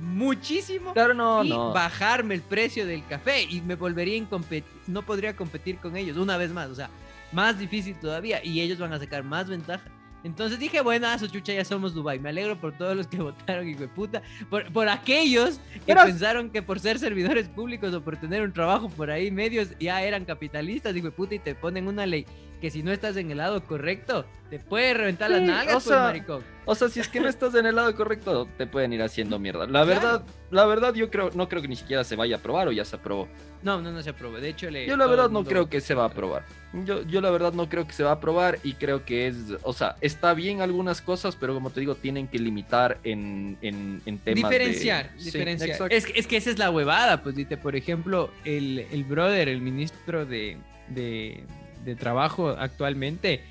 muchísimo. Claro, no, y no. bajarme el precio del café y me volvería incompetir, no podría competir con ellos una vez más, o sea, más difícil todavía y ellos van a sacar más ventaja. Entonces dije, bueno, a su chucha, ya somos Dubai. Me alegro por todos los que votaron, hijo de puta. Por, por aquellos que Verás. pensaron que por ser servidores públicos o por tener un trabajo por ahí, medios, ya eran capitalistas, hijo de puta, y te ponen una ley que si no estás en el lado correcto, te puede reventar las Sí, nalgas, o pues, sea, maricón. O sea, si es que no estás en el lado correcto, te pueden ir haciendo mierda. La Claro. verdad, la verdad, yo creo, no creo que ni siquiera se vaya a aprobar o ya se aprobó. No, no, no se aprobó. De hecho, le. Yo la verdad no creo que se va a aprobar. Yo, yo la verdad no creo que se va a aprobar y creo que es, o sea, está bien algunas cosas, pero como te digo, tienen que limitar en, en, en temas de- diferenciar, Sí, diferenciar. exacto. es, que- es que esa es la huevada, pues, dite, por ejemplo, el, el brother, el ministro de, de, de trabajo actualmente,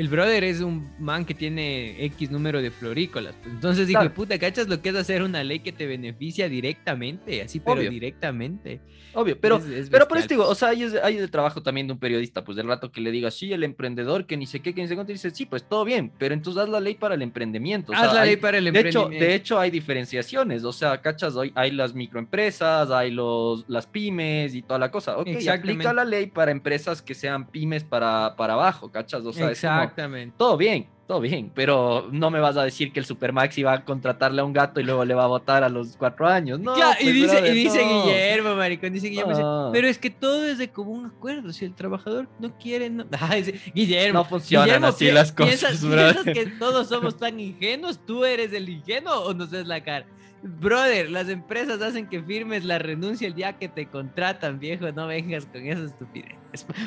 el brother es un man que tiene X número de florícolas. pues, entonces, Claro. puta, ¿cachas lo que es hacer una ley que te beneficia directamente? Así, pero Obvio. directamente. Obvio, pero, Es- es pero por eso digo, o sea, ahí es el trabajo también de un periodista, pues del rato que le diga, sí, el emprendedor, que ni sé qué, que ni sé cuánto, y dice, sí, pues todo bien, pero entonces haz la ley para el emprendimiento. o Haz la hay- ley para el de hecho, emprendimiento. de hecho, hay diferenciaciones, o sea, cachas, hoy hay las microempresas, hay los, las pymes y toda la cosa. Ok, aplica la ley para empresas que sean pymes para, para abajo, cachas, o sea, es como, Exactamente. todo bien, todo bien, pero no me vas a decir que el Supermaxi va a contratarle a un gato y luego le va a votar a los cuatro años, ¿no? Claro, y pues, dice, brother, y dice no. Guillermo, maricón, dice Guillermo, No. pero es que todo es de común acuerdo, si el trabajador no quiere, no... Sí, Guillermo, No funcionan Guillermo, así las cosas, ¿piensas, piensas que todos somos tan ingenuos? ¿Tú eres el ingenuo o nos ves la cara? Brother, las empresas hacen que firmes la renuncia el día que te contratan, viejo. No vengas con esa estupidez.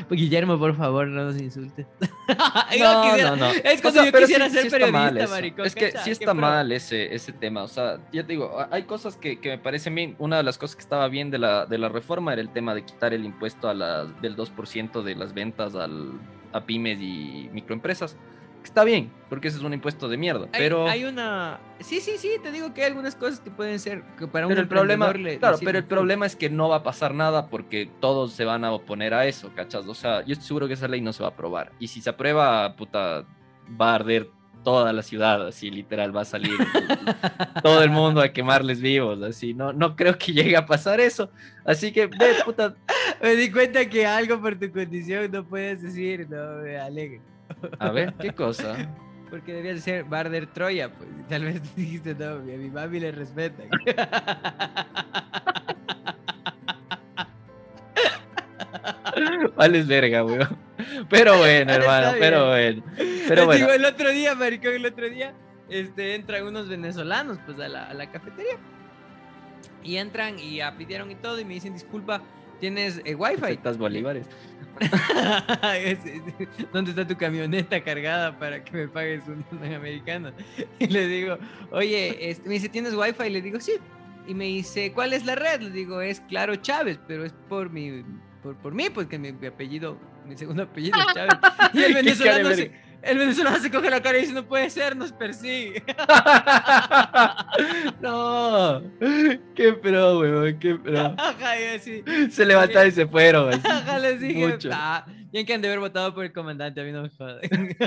Guillermo, por favor, no nos insultes. No, quisiera- no, no. Es O cuando sea, yo quisiera sí- ser sí periodista, maricón. Es que ¿cacha? sí está mal ese, ese tema. O sea, ya te digo, hay cosas que, que me parecen bien. Una de las cosas que estaba bien de la, de la reforma era el tema de quitar el impuesto a las, del 2% de las ventas al, a pymes y microempresas. Está bien, porque ese es un impuesto de mierda. Hay- Pero, hay, una. Sí, sí, sí, te digo que hay algunas cosas que pueden ser. Que para un pero el problema, le- claro, pero el problema es que no va a pasar nada porque todos se van a oponer a eso, ¿cachas? O sea, yo estoy seguro que esa ley no se va a aprobar. Y si se aprueba, puta, va a arder toda la ciudad, así literal, va a salir todo el mundo a quemarles vivos, así, no, no creo que llegue a pasar eso, así que ve, puta, Me di cuenta que algo por tu condición no puedes decir, no me alegre. A ver, ¿qué cosa? Porque debías ser Barder Troya, pues. Tal vez dijiste, no, a mi mami le respeta. Vales verga, weón. Pero bueno, hermano, pero bueno, pero Digo, bueno, el otro día, maricón, el otro día, este, entran unos venezolanos, pues, a la, a la cafetería. Y entran y ya pidieron y todo, y me dicen, disculpa, ¿tienes eh, wifi? aceptas bolívares. Es- es- ¿Dónde está tu camioneta cargada para que me pagues un, un americano? Y le digo, oye, este, me dice, ¿tienes wifi? Y le digo, sí. Y me dice, ¿cuál es la red? Le digo, es Claro Chávez, pero es por mi, por, por mí, pues que mi, apellido, mi segundo apellido es Chávez. Y el venezolano, se, el venezolano se coge la cara y dice, no puede ser, nos persigue. no, qué pro, weón, qué pro. Ajá. Se levantaron y se fueron, así. Ajá, les dije, Mucho. ah, bien que han de haber votado por el comandante, a mí no me joden.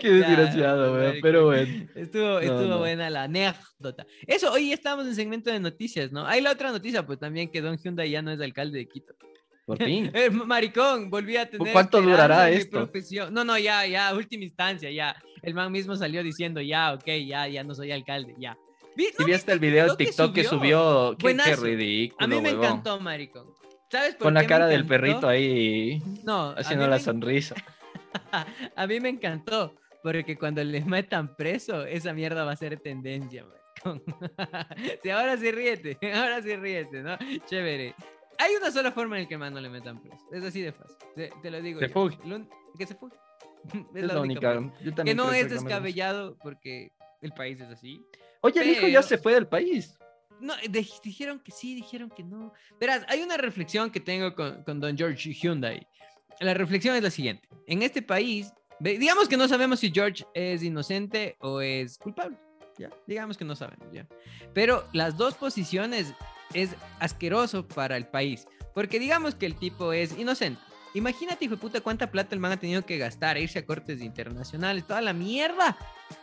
Qué desgraciado, weón, pero bueno. Estuvo, estuvo no. buena la anécdota. Eso, hoy estamos en segmento de noticias, ¿no? Hay la otra noticia, pues también que Don Hyundai ya no es alcalde de Quito. Por fin. Eh, maricón, volví a tener. ¿Cuánto durará esto? profesión. No, no, ya, ya, última instancia, ya. El man mismo salió diciendo, ya, ok, ya, ya no soy alcalde, ya. Vi- ¿Y ¿no viste el video de que TikTok que subió? Qué, qué ridículo, A mí me huevón. encantó, maricón. ¿Sabes por Con la qué cara del perrito ahí No, haciendo la me- sonrisa. A mí me encantó, porque cuando le metan preso, esa mierda va a ser tendencia, maricón. sí, ahora sí ríete, ahora sí ríete, ¿no? Chévere. Hay una sola forma en la que el man no le metan preso. Es así de fácil. Te, te lo digo. Se fugue. Que se fugue. Es la única. yo Que no es descabellado porque el país es así. Oye, el hijo ya pero- se fue del país. No, de- dijeron que sí, dijeron que no. Verás, hay una reflexión que tengo con, con Don George Hyundai. La reflexión es la siguiente. En este país, digamos que no sabemos si George es inocente o es culpable. ¿ya? Digamos que no sabemos, ¿ya? Pero las dos posiciones es asqueroso para el país. Porque digamos que el tipo es inocente. Imagínate, hijo de puta, cuánta plata el man ha tenido que gastar, irse a cortes internacionales, toda la mierda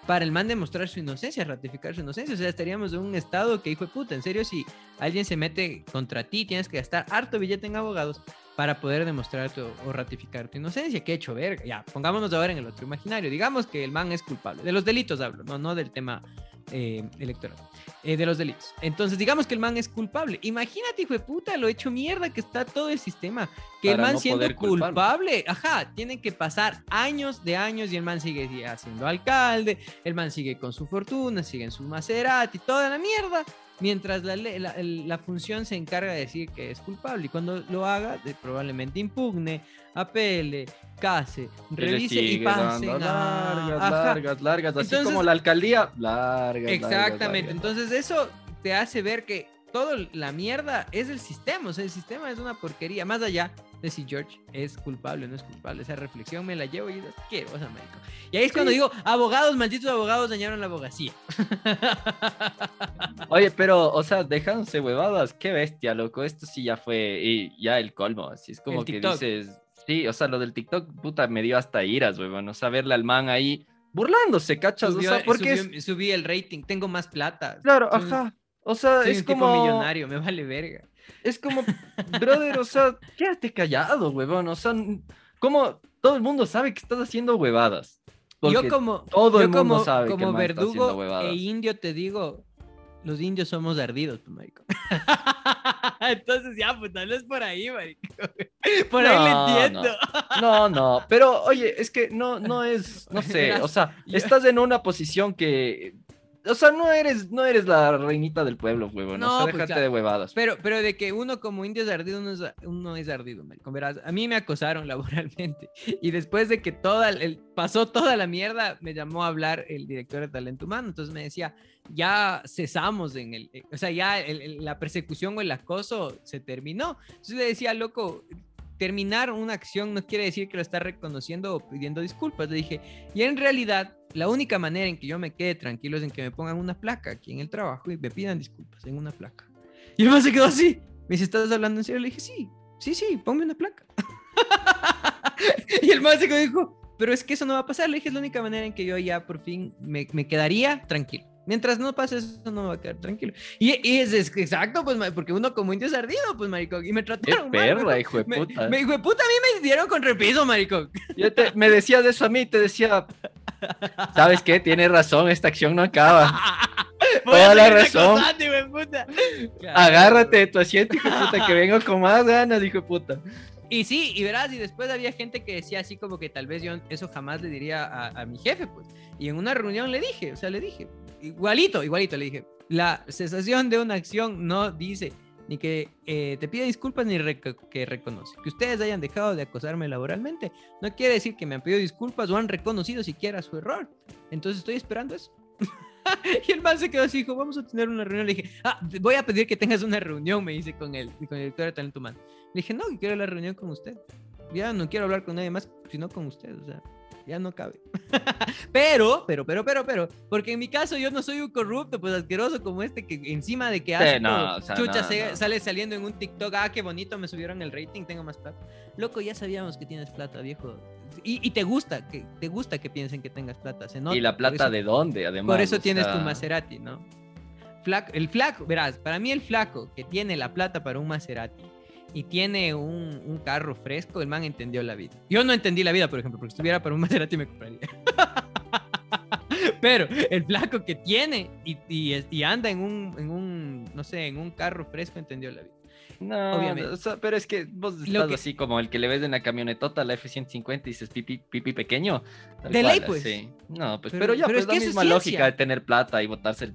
para el man demostrar su inocencia, ratificar su inocencia. O sea, estaríamos en un estado que, hijo de puta, en serio, si alguien se mete contra ti, tienes que gastar harto billete en abogados para poder demostrar tu, o ratificar tu inocencia. ¿Qué hecho, verga? Ya, pongámonos ahora en el otro imaginario. Digamos que el man es culpable. De los delitos hablo, no, no del tema eh, electoral. Eh, de los delitos. Entonces, digamos que el man es culpable. Imagínate, hijo de puta, lo hecho mierda que está todo el sistema. Que el man no siendo culpable, ajá, tienen que pasar años de años y el man sigue siendo alcalde, el man sigue con su fortuna, sigue en su Maserati, toda la mierda, mientras la, la, la función se encarga de decir que es culpable y cuando lo haga, probablemente impugne, apele, case, Y revise y sigue pasen dando a- largas, ajá. largas, largas, así Entonces- como la alcaldía, largas. Exactamente, largas, largas. entonces eso te hace ver que toda la mierda es el sistema, o sea, el sistema es una porquería, más allá de si George es culpable o no es culpable, esa reflexión me la llevo y es asquerosa, marico. Y ahí es cuando Sí. digo, abogados, malditos abogados dañaron la abogacía. Oye, pero, o sea, dejándose huevadas, qué bestia, loco. Esto sí ya fue, y ya el colmo. Así es como El que TikTok. dices, sí, o sea, lo del TikTok, puta, me dio hasta iras, weón. O sea, verle al man ahí burlándose, ¿cachas? Subió- o sea, porque es, subí el rating, tengo más plata. claro, soy- ajá. O sea, Soy es un tipo como, millonario, me vale verga. Es como, brother, o sea, quédate callado, huevón. O sea, como todo el mundo sabe que estás haciendo huevadas. Yo como, todo yo el mundo como, sabe que como haciendo verdugo e indio te digo, los indios somos ardidos, pues, marico. Entonces ya, pues tal vez por ahí, marico. Por ahí No, le entiendo. No, no, pero oye, es que no, no es, no sé, o sea, estás en una posición que, o sea, no eres, no eres la reinita del pueblo, huevón, No, o sea, pues, déjate ya. de huevadas. Pero, pero de que uno como indio es ardido, uno es, uno es ardido, marico. Verás, a mí me acosaron laboralmente. Y después de que toda el, pasó toda la mierda, me llamó a hablar el director de talento humano. Entonces me decía, ya cesamos en el, eh, o sea, ya el- el- la persecución o el acoso se terminó. Entonces le decía, loco, terminar una acción no quiere decir que lo está reconociendo o pidiendo disculpas. Le dije, y en realidad, la única manera en que yo me quede tranquilo es en que me pongan una placa aquí en el trabajo y me pidan disculpas en una placa. Y el man se quedó así. Me dice, ¿estás hablando en serio? Le dije, sí, sí, sí, ponme una placa. y el man se quedó dijo, pero es que eso no va a pasar. Le dije, es la única manera en que yo ya por fin me, me quedaría tranquilo. Mientras no pase eso, no me va a quedar tranquilo. Y, y es, es exacto, pues, porque uno como indio es ardido, pues, marico. Y me Qué trataron mal, perra, marico. hijo de Me, puta. me dijo, "De puta, a mí me dieron con repiso, marico. Yo te- me decías eso a mí, te decía, ¿sabes qué? Tienes razón, esta acción no acaba. Toda la razón. acosando, hijo puta. Agárrate de tu asiento, hijo de puta, que vengo con más ganas, hijo de puta. Y sí, y verás, y después había gente que decía así como que tal vez yo eso jamás le diría a, a mi jefe, pues. Y en una reunión le dije, o sea, le dije, igualito, igualito, le dije, la cesación de una acción no dice ni que eh, te pida disculpas ni reco- que reconoce. Que ustedes hayan dejado de acosarme laboralmente no quiere decir que me han pedido disculpas o han reconocido siquiera su error. Entonces estoy esperando eso. y el man se quedó así, dijo, vamos a tener una reunión. Le dije, ah, voy a pedir que tengas una reunión, me dice con el, con el director de talento humano. Le dije, no, quiero la reunión con usted. Ya no quiero hablar con nadie más, sino con usted. O sea, ya no cabe. pero, pero, pero, pero, pero, porque en mi caso yo no soy un corrupto, pues asqueroso como este que encima de que hace no, todo, o sea, chucha no, se- no. sale saliendo en un TikTok, ah, qué bonito, me subieron el rating, tengo más plata. Loco, ya sabíamos que tienes plata, viejo. Y, y te gusta, que te gusta que piensen que tengas plata, se nota. ¿Y la plata eso- de dónde, además? por eso O tienes tu Maserati, ¿no? Flaco, el flaco, verás, para mí el flaco que tiene la plata para un Maserati y tiene un, un carro fresco, el man entendió la vida. Yo no entendí la vida, por ejemplo, porque si estuviera para un Maserati me compraría. Pero el flaco que tiene y, y y anda en un, en un, no sé, en un carro fresco entendió la vida. No, Obviamente. o sea, pero es que vos estás que- así como el que le ves en la camionetota, la F-150, y dices pipi, pipi pequeño. De ley, pues. así. No, pues, Pero- pero, ya, pero pues es la misma lógica de tener plata y botarse el...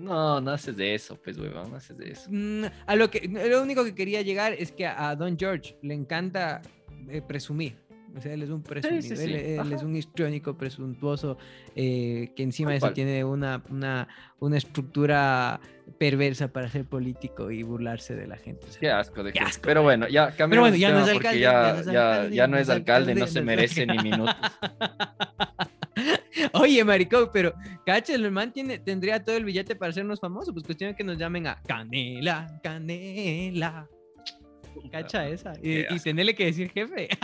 No, no haces de eso, pues, huevón, no haces de eso. Mm, a lo que lo único que quería llegar es que a Don George le encanta eh, presumir. O sea, él es un presumido, sí, sí. Él, él es un histriónico presuntuoso eh, que encima de eso tiene una, una, una estructura perversa para ser político y burlarse de la gente. o sea, Qué asco de Qué asco, Pero bueno, ya cambiamos bueno, ya no es alcalde, ya, ya no es ya- alcalde, ya no es alcalde, no no se merece ni minutos. Oye, maricón, pero cacha, el man tiene, tendría todo el billete para hacernos famosos. Pues cuestión que nos llamen a Canela, Canela. Cacha esa. Y, y tenerle que decir jefe.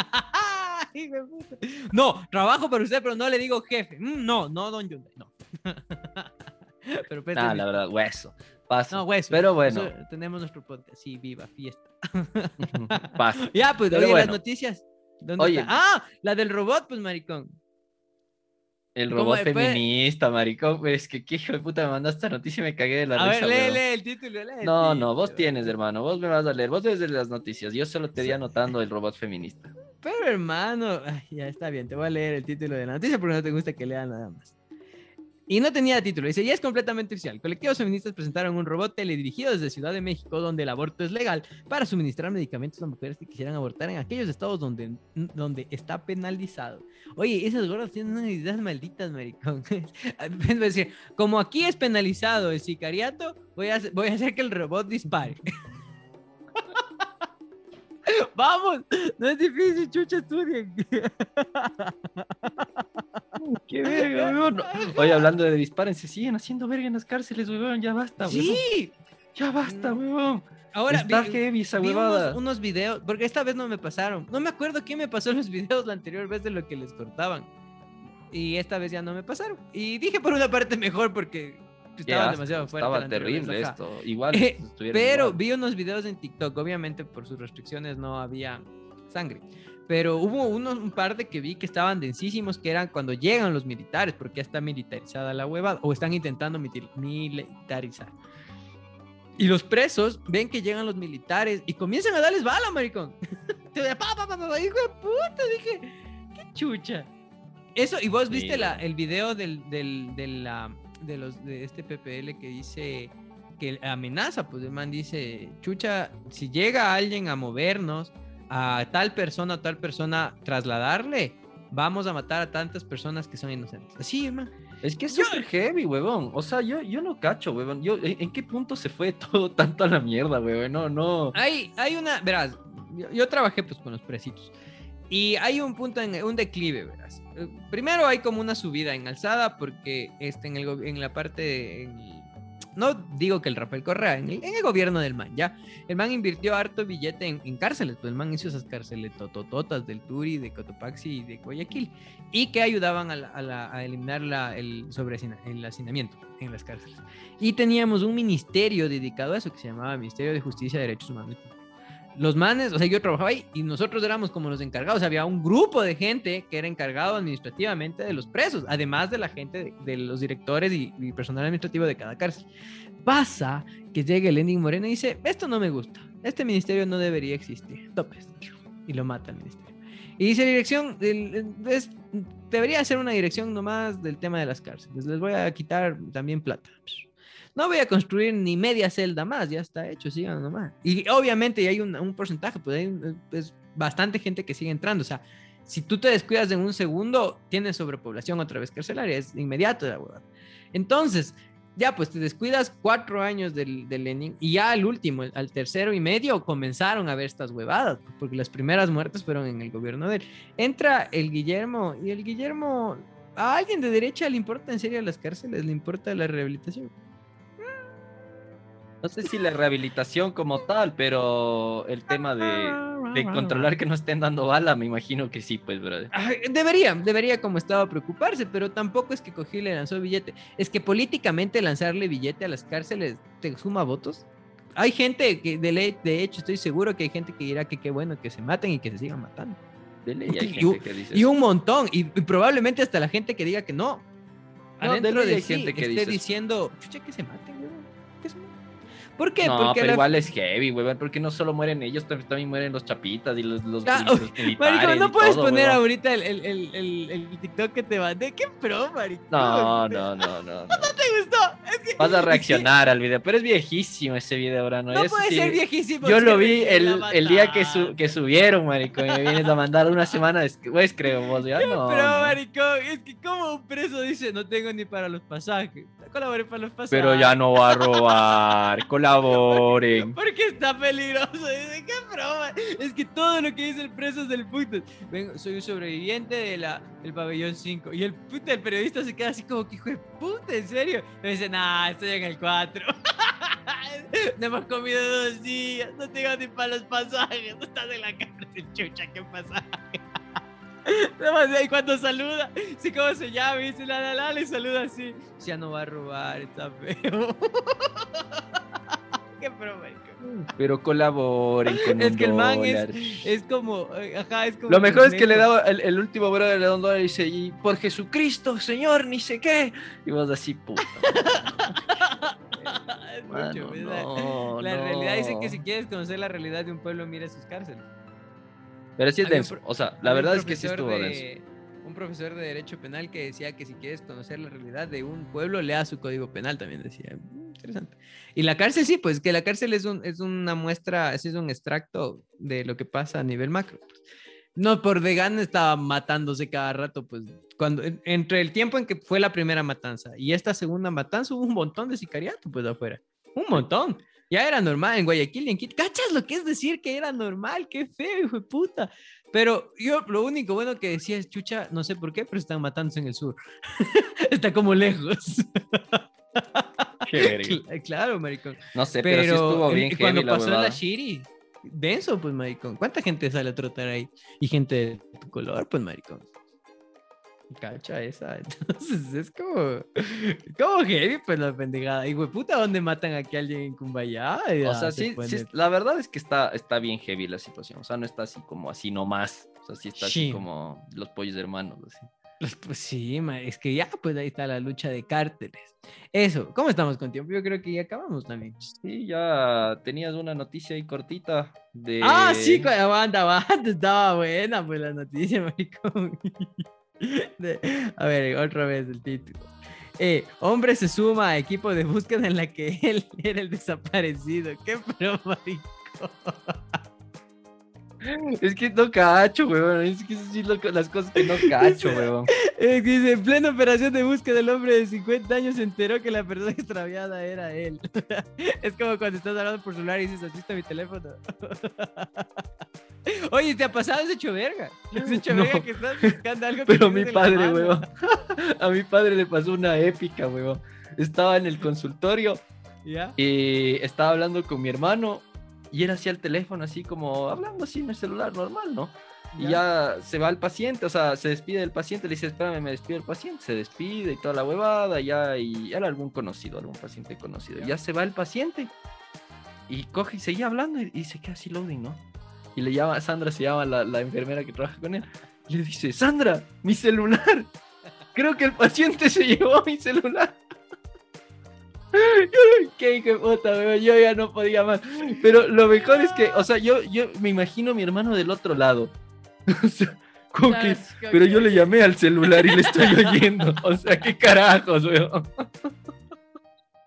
No, trabajo para usted, pero no le digo jefe. Mm, no, no, don Hyundai, no. pero pues, Nah, la verdad, hueso. Paso. no, hueso. Pero bueno, Eso, tenemos nuestro podcast. Sí, viva, fiesta. paso. Ya, pues, oye, las noticias. ¿Dónde Oye. está? Ah, la del robot, pues, maricón. El ¿Cómo robot feminista, maricón. Pues es que qué hijo de puta me mandaste esta noticia y me cagué de la A ver, risa, lee, huevón. lee el título. lee el No, no, vos tienes, hermano. Vos me vas a leer. Vos desde las noticias. Yo solo te di anotando el robot feminista. Pero hermano, ay, ya está bien, te voy a leer el título de la noticia porque no te gusta que lea nada más. Y no tenía título, dice, ya es completamente oficial. Colectivos feministas presentaron un robot teledirigido desde Ciudad de México donde el aborto es legal para suministrar medicamentos a mujeres que quisieran abortar en aquellos estados donde, donde está penalizado. Oye, esas gordas tienen unas ideas malditas, maricón. Es decir, como aquí es penalizado el sicariato, voy a, voy a hacer que el robot dispare. Vamos, no es difícil, chucha, estudien. Qué verga, weón. Oye, hablando de disparos, se siguen haciendo verga en las cárceles, weón. Ya basta, weón. Sí, Ya basta, weón. ahora Está vi- heavy esa vi unos, unos videos, porque esta vez no me pasaron. No me acuerdo quién me pasó los videos la anterior vez de lo que les cortaban. Y esta vez ya no me pasaron. Y dije por una parte mejor porque asco, demasiado fuertes. Estaba terrible esto. Igual. Eh, Pero igual. vi unos videos en TikTok, obviamente por sus restricciones no había sangre. Pero hubo unos, un par de que vi que estaban densísimos, que eran cuando llegan los militares, porque ya está militarizada la huevada, o están intentando militarizar. Y los presos ven que llegan los militares y comienzan a darles bala, maricón. Te- pa, pa, pa, pa, hijo de puta, dije, qué chucha. Eso, y vos Sí, viste la, el video del, del, de, la, de, los, de este PPL que dice que amenaza, pues el man dice, chucha, si llega alguien a movernos, a tal persona o tal persona trasladarle, vamos a matar a tantas personas que son inocentes. Así, hermano. Es que es súper heavy, huevón. O sea, yo, yo no cacho, huevón. Yo, ¿en, qué punto se fue todo tanto a la mierda, huevón? No, no. Hay, hay una, verás, yo, yo trabajé pues con los presitos y hay un punto en un declive, verás. Eh, Primero hay como una subida en alzada porque este, en, el, en la parte, en no digo que el Rafael Correa, en el, en el gobierno del man, ya. El man invirtió harto billete en, cárceles, pues el man hizo esas cárceles totototas del Turi, de Cotopaxi y de Guayaquil y que ayudaban a, a eliminar la- el, sobre el hacinamiento en las cárceles. Y teníamos un ministerio dedicado a eso que se llamaba Ministerio de Justicia y Derechos Humanos. Los manes, o sea, yo trabajaba ahí y nosotros éramos como los encargados. Había un grupo de gente que era encargado administrativamente de los presos, además de la gente de, los directores y, y personal administrativo de cada cárcel. Pasa que llega Lenin Moreno y dice: Esto no me gusta, este ministerio no debería existir. Topes. Y lo mata el ministerio. Y dice: Dirección, el- debería ser una dirección nomás del tema de las cárceles. Les voy a quitar también plata. No voy a construir ni media celda más, ya está hecho, sigan nomás. Y obviamente hay un, porcentaje, pues hay un- es bastante gente que sigue entrando. O sea, si tú te descuidas en un segundo, tienes sobrepoblación otra vez carcelaria, es inmediato la huevada. Entonces, ya pues te descuidas cuatro años del, del Lenin y ya al último, al tercero y medio, comenzaron a ver estas huevadas, porque las primeras muertes fueron en el gobierno de él. Entra el Guillermo y el Guillermo, a alguien de derecha le importa en serio las cárceles, le importa la rehabilitación. No sé si la rehabilitación como tal, pero el tema de, de controlar que no estén dando bala, me imagino que sí, pues, brother. Debería, debería como estaba preocuparse, pero tampoco es que cogí y le lanzó billete. Es que políticamente lanzarle billete a las cárceles te suma votos. Hay gente que, de, ley- de hecho, estoy seguro que hay gente que dirá que qué bueno que se maten y que se sigan matando. De ley hay Y gente un- que dice Y un montón, y, y probablemente hasta la gente que diga que no. No, de Adentro ley de hay sí gente que esté diciendo, chucha, que se maten, ¿Por qué? No, Porque pero la- igual es heavy, weón, porque no solo mueren ellos, también, mueren los chapitas y los, los, Ah, los Marico, no y puedes todo, poner weón. ahorita el, el, el, TikTok que te mandé. ¿Qué pro, marico? No, no, no, no. no. ¿Te gustó? Es que, Vas a es reaccionar al video, pero es viejísimo ese video, ahora no. No Eso puede sí, ser viejísimo. Yo es lo vi el, el día que, su- que subieron, marico, y me vienes a mandar una semana después, creo, vos, ya no. Pero, no. maricón, es que como un preso dice, no tengo ni para los pasajes. Colaboré para los pasajes. Pero ya no va a robar, colaboren. Porque está peligroso. Dice, qué broma. Es que todo lo que dice el preso es del puto. Soy un sobreviviente de la, del pabellón 5. Y el puta, el periodista se queda así como que, hijo de puta, ¿en serio? Me dice, nah, estoy en el 4. no hemos comido dos días. No tengo ni para los pasajes. No estás en la cárcel, chucha, qué pasaje. Y cuando saluda, sí, ¿cómo se llama? Dice la la la, le saluda así. Ya no va a robar, está feo. Qué marico. Pero colaboren con Es un que el man es- dólar. Es como, eh, ajá, es como. Lo mejor es que le da daba el, el último brother le da un dólar y dice, y por Jesucristo, Señor, ni sé qué. Y vos así, puta. es La realidad dice que si quieres conocer la realidad de un pueblo, mira sus cárceles. Pero sí es denso. O sea, la verdad es que sí estuvo de- denso. Un profesor de Derecho Penal que decía que si quieres conocer la realidad de un pueblo, lea su código penal, también decía. Mm, Interesante. Y la cárcel sí, pues que la cárcel es, un, es una muestra, es un extracto de lo que pasa a nivel macro. No, por vegan estaba matándose cada rato, pues cuando en- entre el tiempo en que fue la primera matanza y esta segunda matanza hubo un montón de sicariato pues afuera. Un montón. Ya era normal en Guayaquil y en Quito. ¿Cachas lo que es decir que era normal? Qué feo, hijo de puta. Pero yo lo único bueno que decía es, chucha, no sé por qué, pero están matándose en el sur. Está como lejos. Cl- claro, maricón. No sé, pero, sí estuvo en- bien y cuando la pasó la. Shiri, denso, pues, maricón. ¿Cuánta gente sale a trotar ahí? Y gente de tu color, pues, maricón. Cacha esa. Entonces es como, como heavy, pues, la pendejada. Y, güey, puta, ¿dónde matan aquí a alguien en Cumbaya? O sea, sí, sí, la verdad es que está, está bien heavy la situación. O sea, no está así como así nomás. O sea, sí está Sí. así como los pollos hermanos. Así. Pues sí, es que ya, pues ahí está la lucha de cárteles. Eso, ¿cómo estamos con tiempo? Yo creo que ya acabamos también. Sí, ya tenías una noticia ahí cortita de. Ah, sí, aguanta, aguanta, estaba buena pues la noticia, maricón. De- a ver, otra vez el título. Eh, hombre se suma a equipo de búsqueda en la que él era el desaparecido. Qué pro, maricón. Es que no cacho, weón. Es que sí lo- las cosas que no cacho, weón. Eh, dice, en plena operación de búsqueda, el hombre de 50 años se enteró que la persona extraviada era él. es como cuando estás hablando por celular y dices, así está mi teléfono. Oye, ¿te ha pasado ese hecho verga? ¿Es hecho No. verga que estás buscando algo que Pero tienes mi padre, weón. A mi padre le pasó una épica, weón. Estaba en el consultorio ¿Ya? y estaba hablando con mi hermano y él hacía el teléfono así como hablando así en el celular normal, ¿no? Y ya se va el paciente, o sea, se despide del paciente, le dice, espérame, me despido del paciente, se despide y toda la huevada, ya, y era algún conocido, algún paciente conocido. Ya. Ya se va el paciente y coge y seguía hablando y, y se queda así loading, ¿no? Y le llama, Sandra se llama la, la enfermera que trabaja con él, y le dice, Sandra, mi celular, creo que el paciente se llevó mi celular. Yo, Qué hijo de puta, weón, yo ya no podía más. Pero lo mejor es que, o sea, yo, yo me imagino a mi hermano del otro lado. O sea, como que, pero yo le llamé al celular y le estoy oyendo. O sea, qué carajos, weón.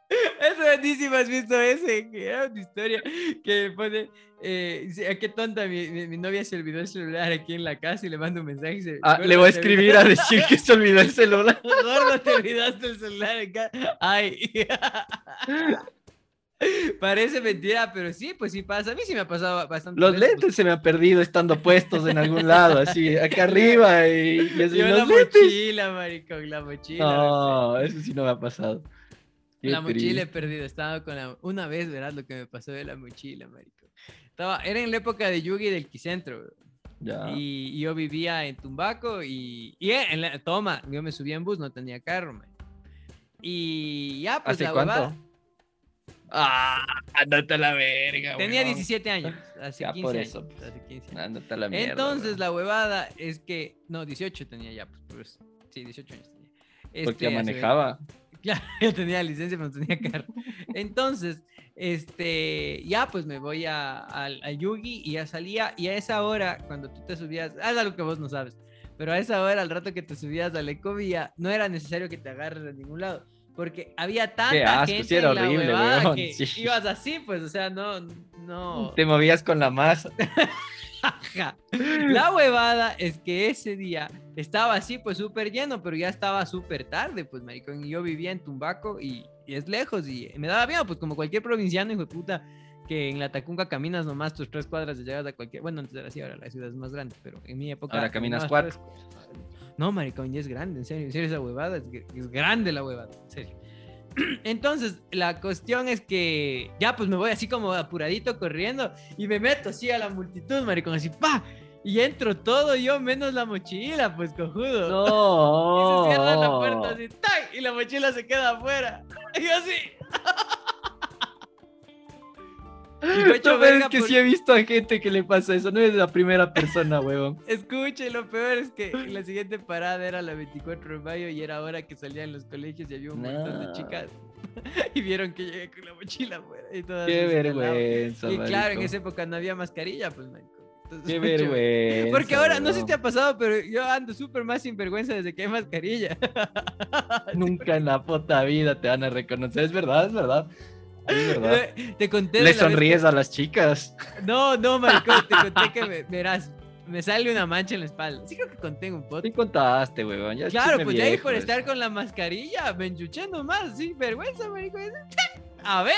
Es buenísimo, ¿has visto ese? Que era una historia que pone, eh, "Ah, qué tonta, mi, mi- mi novia se olvidó el celular aquí en la casa y le mando un mensaje se... Ah, "Gordo, le voy a escribir a decir que se olvidó el celular. Gordo, te olvidaste el celular casa. Ay. Parece mentira, pero sí, pues sí pasa. A mí sí me ha pasado bastante. Los lentes se me han perdido estando puestos en algún lado, así, acá arriba y, y pues, así. Yo la lentes. mochila, maricón, la mochila. No, eso sí no me ha pasado. Qué La mochila he triste. perdido. Estaba con la... Una vez, verás lo que me pasó de la mochila, maricón. Estaba... Era en la época de Yugi del Quicentro. Y, y yo vivía en Tumbaco y, y eh, en la, toma, yo me subía en bus, no tenía carro, man. Y ya, pues ¿Hace la cuánto? huevada- Ah, andate a la verga, Tenía weón. 17 años, hace Ya, 15 por años. eso, pues. hace 15 años. Ándate a la mierda. Entonces weón. la huevada es que, no, 18 tenía ya, pues, pues, sí, 18 años tenía. Porque Este, hace- manejaba. Claro, yo tenía licencia, pero no tenía carro. Entonces, este, ya pues me voy a, al a Yugi y ya salía. Y a esa hora, cuando tú te subías, haz algo que vos no sabes, pero a esa hora, al rato que te subías a la ecovía, no era necesario que te agarres de ningún lado. Porque había tanta asco, gente sí era en la horrible, huevada weón, que sí. ibas así, pues, o sea, no, no. Te movías con la masa. La huevada es que ese día estaba así, pues súper lleno, pero ya estaba súper tarde, pues, maricón. Y yo vivía en Tumbaco y, y es lejos y me daba miedo, pues, como cualquier provinciano, hijo de puta, que en la Tacunga caminas nomás tus tres cuadras y llegas a cualquier. Bueno, antes era así, ahora la ciudad es más grande, pero en mi época. Ahora caminas cuatro. tres. No, maricón, ya es grande, en serio, en serio, esa huevada es, es grande la huevada, en serio. Entonces, la cuestión es que ya pues me voy así como apuradito corriendo y me meto así a la multitud, maricón, así pa. Y entro todo yo menos la mochila, pues cojudo. No. Y se cierra la puerta así, ¡tac! Y la mochila se queda afuera. Y yo así. Y hecho No, verga es que por- sí he visto a gente que le pasa eso. No es la primera persona, huevón. Escucha, y lo peor es que la siguiente parada era la 24 de mayo y era hora que salían los colegios y había un montón de chicas. y vieron que llegué con la mochila afuera y todas Qué vergüenza, Y claro, en esa época no había mascarilla, pues, marico. Qué vergüenza. Porque ahora, no sé si te ha pasado, pero yo ando súper más sinvergüenza desde que hay mascarilla. Nunca en la puta vida te van a reconocer. Es verdad, es verdad. Es verdad. Te conté. Le sonríes que- a las chicas. No, no, maricón, te conté que me, verás, me sale una mancha en la espalda. Sí creo que conté en un Sí podcast. contaste, huevón. Claro, pues ya ahí por estar con la mascarilla, me enchuché nomás, sin vergüenza, marico. A ver.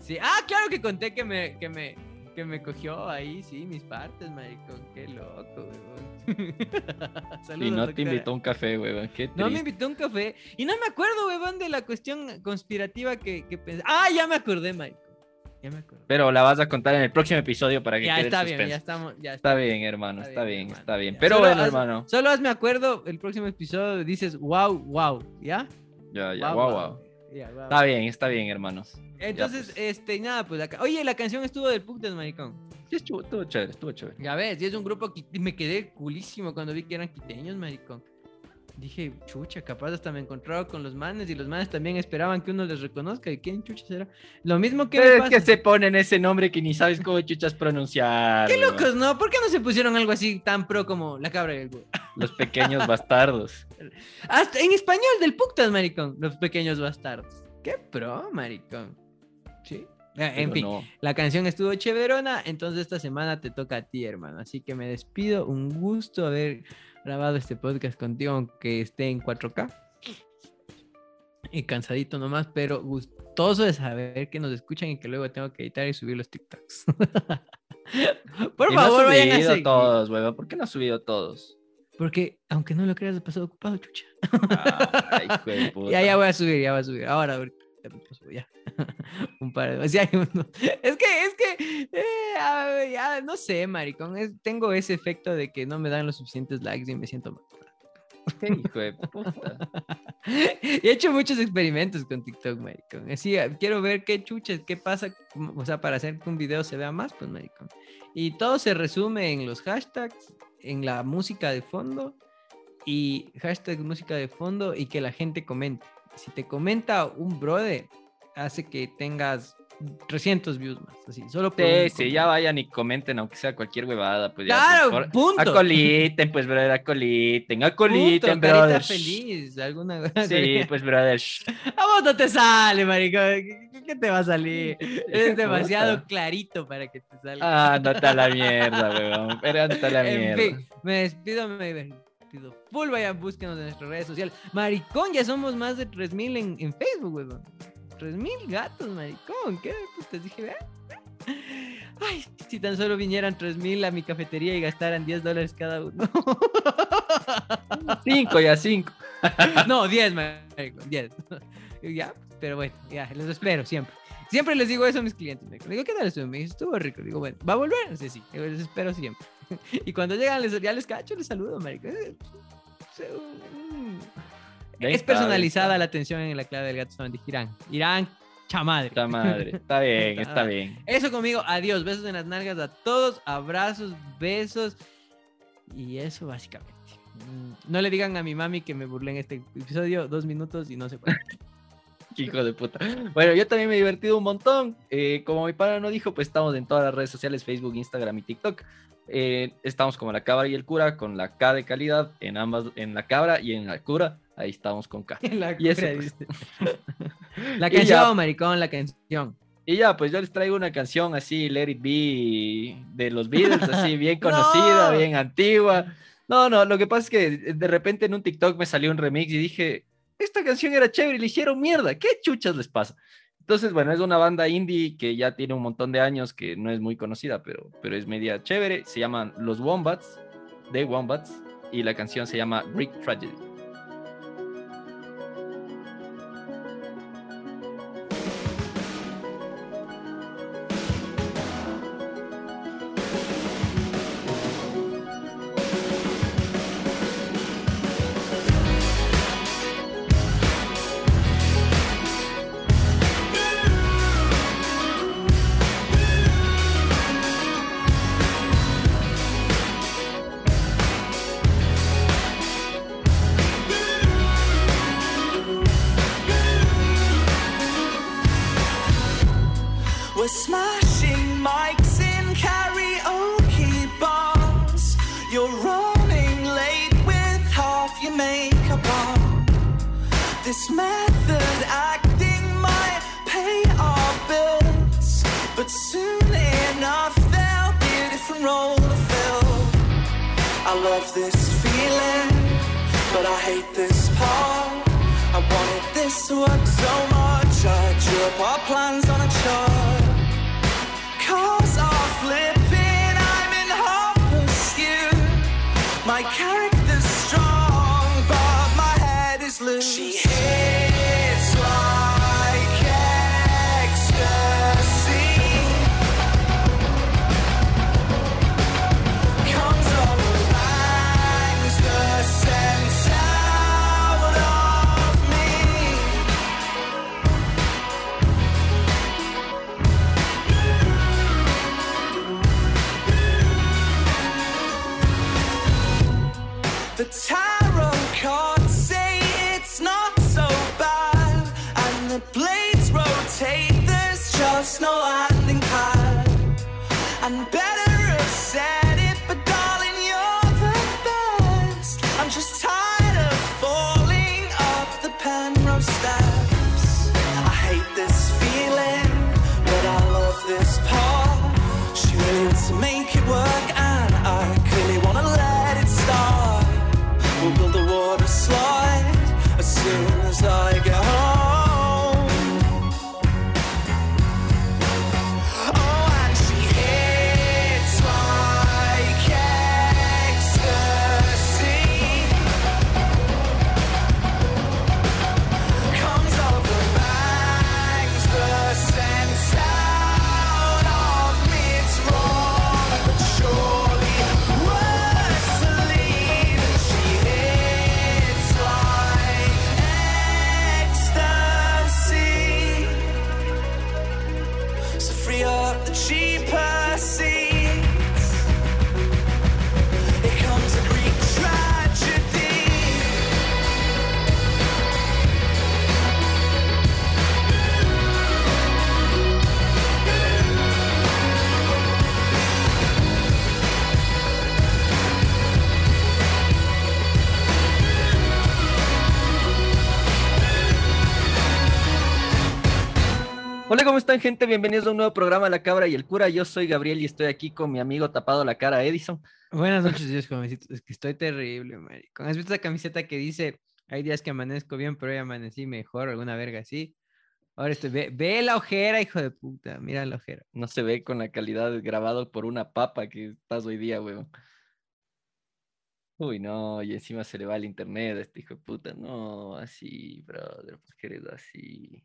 Sí, ah, claro que conté que me, que me, que me cogió ahí, sí, mis partes, maricón. Qué loco, weón. Saludos, Y no te invitó un café. Qué triste. No me invitó un café. Y no me acuerdo, weón, de la cuestión conspirativa que, que pensé. Ah, ya me acordé, maricón. Ya me acordé. Pero la vas a contar en el próximo episodio para que Ya quede el está bien, ya estamos. Ya Está bien, hermano. Está bien, bien, hermano, está bien. Pero Solo bueno, haz- hermano. Solo hazme acuerdo, el próximo episodio dices wow, wow, ¿ya? Ya, ya. Wow, wow. Ya. Está bien, está bien, hermanos. Entonces, pues. este, nada, pues acá. Oye, la canción estuvo del Putas, maricón. Sí, estuvo, estuvo chévere, estuvo chévere. Ya ves, y es un grupo que me quedé culísimo cuando vi que eran quiteños, maricón. Dije, chucha, capaz hasta me encontraba con los manes y los manes también esperaban que uno les reconozca. ¿Y quién chucha será? Lo mismo que me Pero es pasa. que se ponen ese nombre que ni sabes cómo chuchas pronunciar. Qué locos, ¿no? ¿Por qué no se pusieron algo así tan pro como la cabra y el búho? Los pequeños bastardos. Hasta en español del Putas, maricón. Los pequeños bastardos. Qué pro, maricón. Sí. Eh, En Pero fin, no. la canción estuvo chéverona, entonces esta semana te toca a ti, hermano. Así que me despido. Un gusto haber grabado este podcast contigo, aunque esté en 4K. Y cansadito nomás, pero gustoso de saber que nos escuchan y que luego tengo que editar y subir los TikToks. Por Y no favor, vayan a seguir. todos, huevón. ¿Por qué no has subido todos? Porque, aunque no lo creas, he pasado ocupado, chucha. Ay, hijo de puta. Ya, ya voy a subir, ya voy a subir. Ahora, ahorita, ya. Un par de... hay uno. Es que, es que, eh, ya, no sé, maricón. es- tengo ese efecto de que no me dan los suficientes likes y me siento mal. Qué hijo de puta. Y he hecho muchos experimentos con TikTok, maricón. Así, ah, quiero ver qué chuches, qué pasa, o sea, para hacer que un video se vea más, pues, maricón. Y todo se resume en los hashtags, en la música de fondo y hashtag música de fondo y que la gente comente. Si te comenta un brother, hace que tengas 300 views más, así, solo por Sí, sí, ya vayan y comenten, aunque sea cualquier huevada. Pues ya, Claro, pues, por- punto. Acoliten, pues, brother, acoliten, Punto, acoliten, carita brother. feliz, alguna Sí, pues, brother. A vos no te sale, maricón. ¿Qué, te va a salir? Es de demasiado puta. clarito para que te salga. Ah, andate a la mierda, weón. Pero andate a la en mierda. fin, me despido, me despido. Full vayan, búsquenos en nuestras redes sociales. Maricón, ya somos más de 3000 en, en Facebook, weón. 3000 gatos, maricón. ¿Qué putas dije? Ay, si tan solo vinieran 3000 a mi cafetería y gastaran 10 dólares cada uno. Cinco, ya cinco. no, 10, maricón, 10. ya, pero bueno, ya, los espero siempre. Siempre les digo eso a mis clientes. Me digo, ¿qué tal estuvo? Me dice, estuvo rico. Digo, bueno, ¿va a volver? Sí, sí, Digo, les espero siempre. y cuando llegan, les, ya les cacho, les saludo, marico. Es un- Ahí es personalizada la atención en la clave del gato solamente Irán. Irán, chamadre. Puta madre. Está bien, está bien. Eso conmigo, adiós, besos en las nalgas a todos, abrazos, besos y eso básicamente. Mm, No le digan a mi mami que me burlé en este episodio, dos minutos y no se puede. Hijo de puta. Bueno, yo también me he divertido un montón. Eh, como mi padre no dijo, pues estamos en todas las redes sociales, Facebook, Instagram y TikTok. Eh, estamos como la cabra y el cura, con la K de calidad en ambas, en la cabra y en la cura. Ahí estamos con K. la, Y eso, pues. La Y ya. canción, maricón, la canción. Y ya, pues yo les traigo una canción así, Let It Be, de los Beatles, así bien conocida, No. bien antigua. No, no, lo que pasa es que de repente en un TikTok me salió un remix y dije, esta canción era chévere y le hicieron mierda, ¿qué chuchas les pasa? Entonces, bueno, es una banda indie que ya tiene un montón de años, que no es muy conocida, pero, pero es media chévere. Se llaman Los Wombats, The Wombats, y la canción se llama Greek Tragedy. Están, gente? Bienvenidos a un nuevo programa La Cabra y el Cura. Yo soy Gabriel y estoy aquí con mi amigo tapado la cara, Edison. Buenas noches, Dios, jovencitos. Es que estoy terrible, maricón. ¿Has visto esa camiseta que dice, hay días que amanezco bien, pero hoy amanecí mejor, alguna verga así? Ahora estoy, ve, ve la ojera, hijo de puta, mira la ojera. No se ve con la calidad grabado por una papa que estás hoy día, weón. Uy, no, y encima se le va el internet a este hijo de puta. No, así, brother, ¿por qué eres así?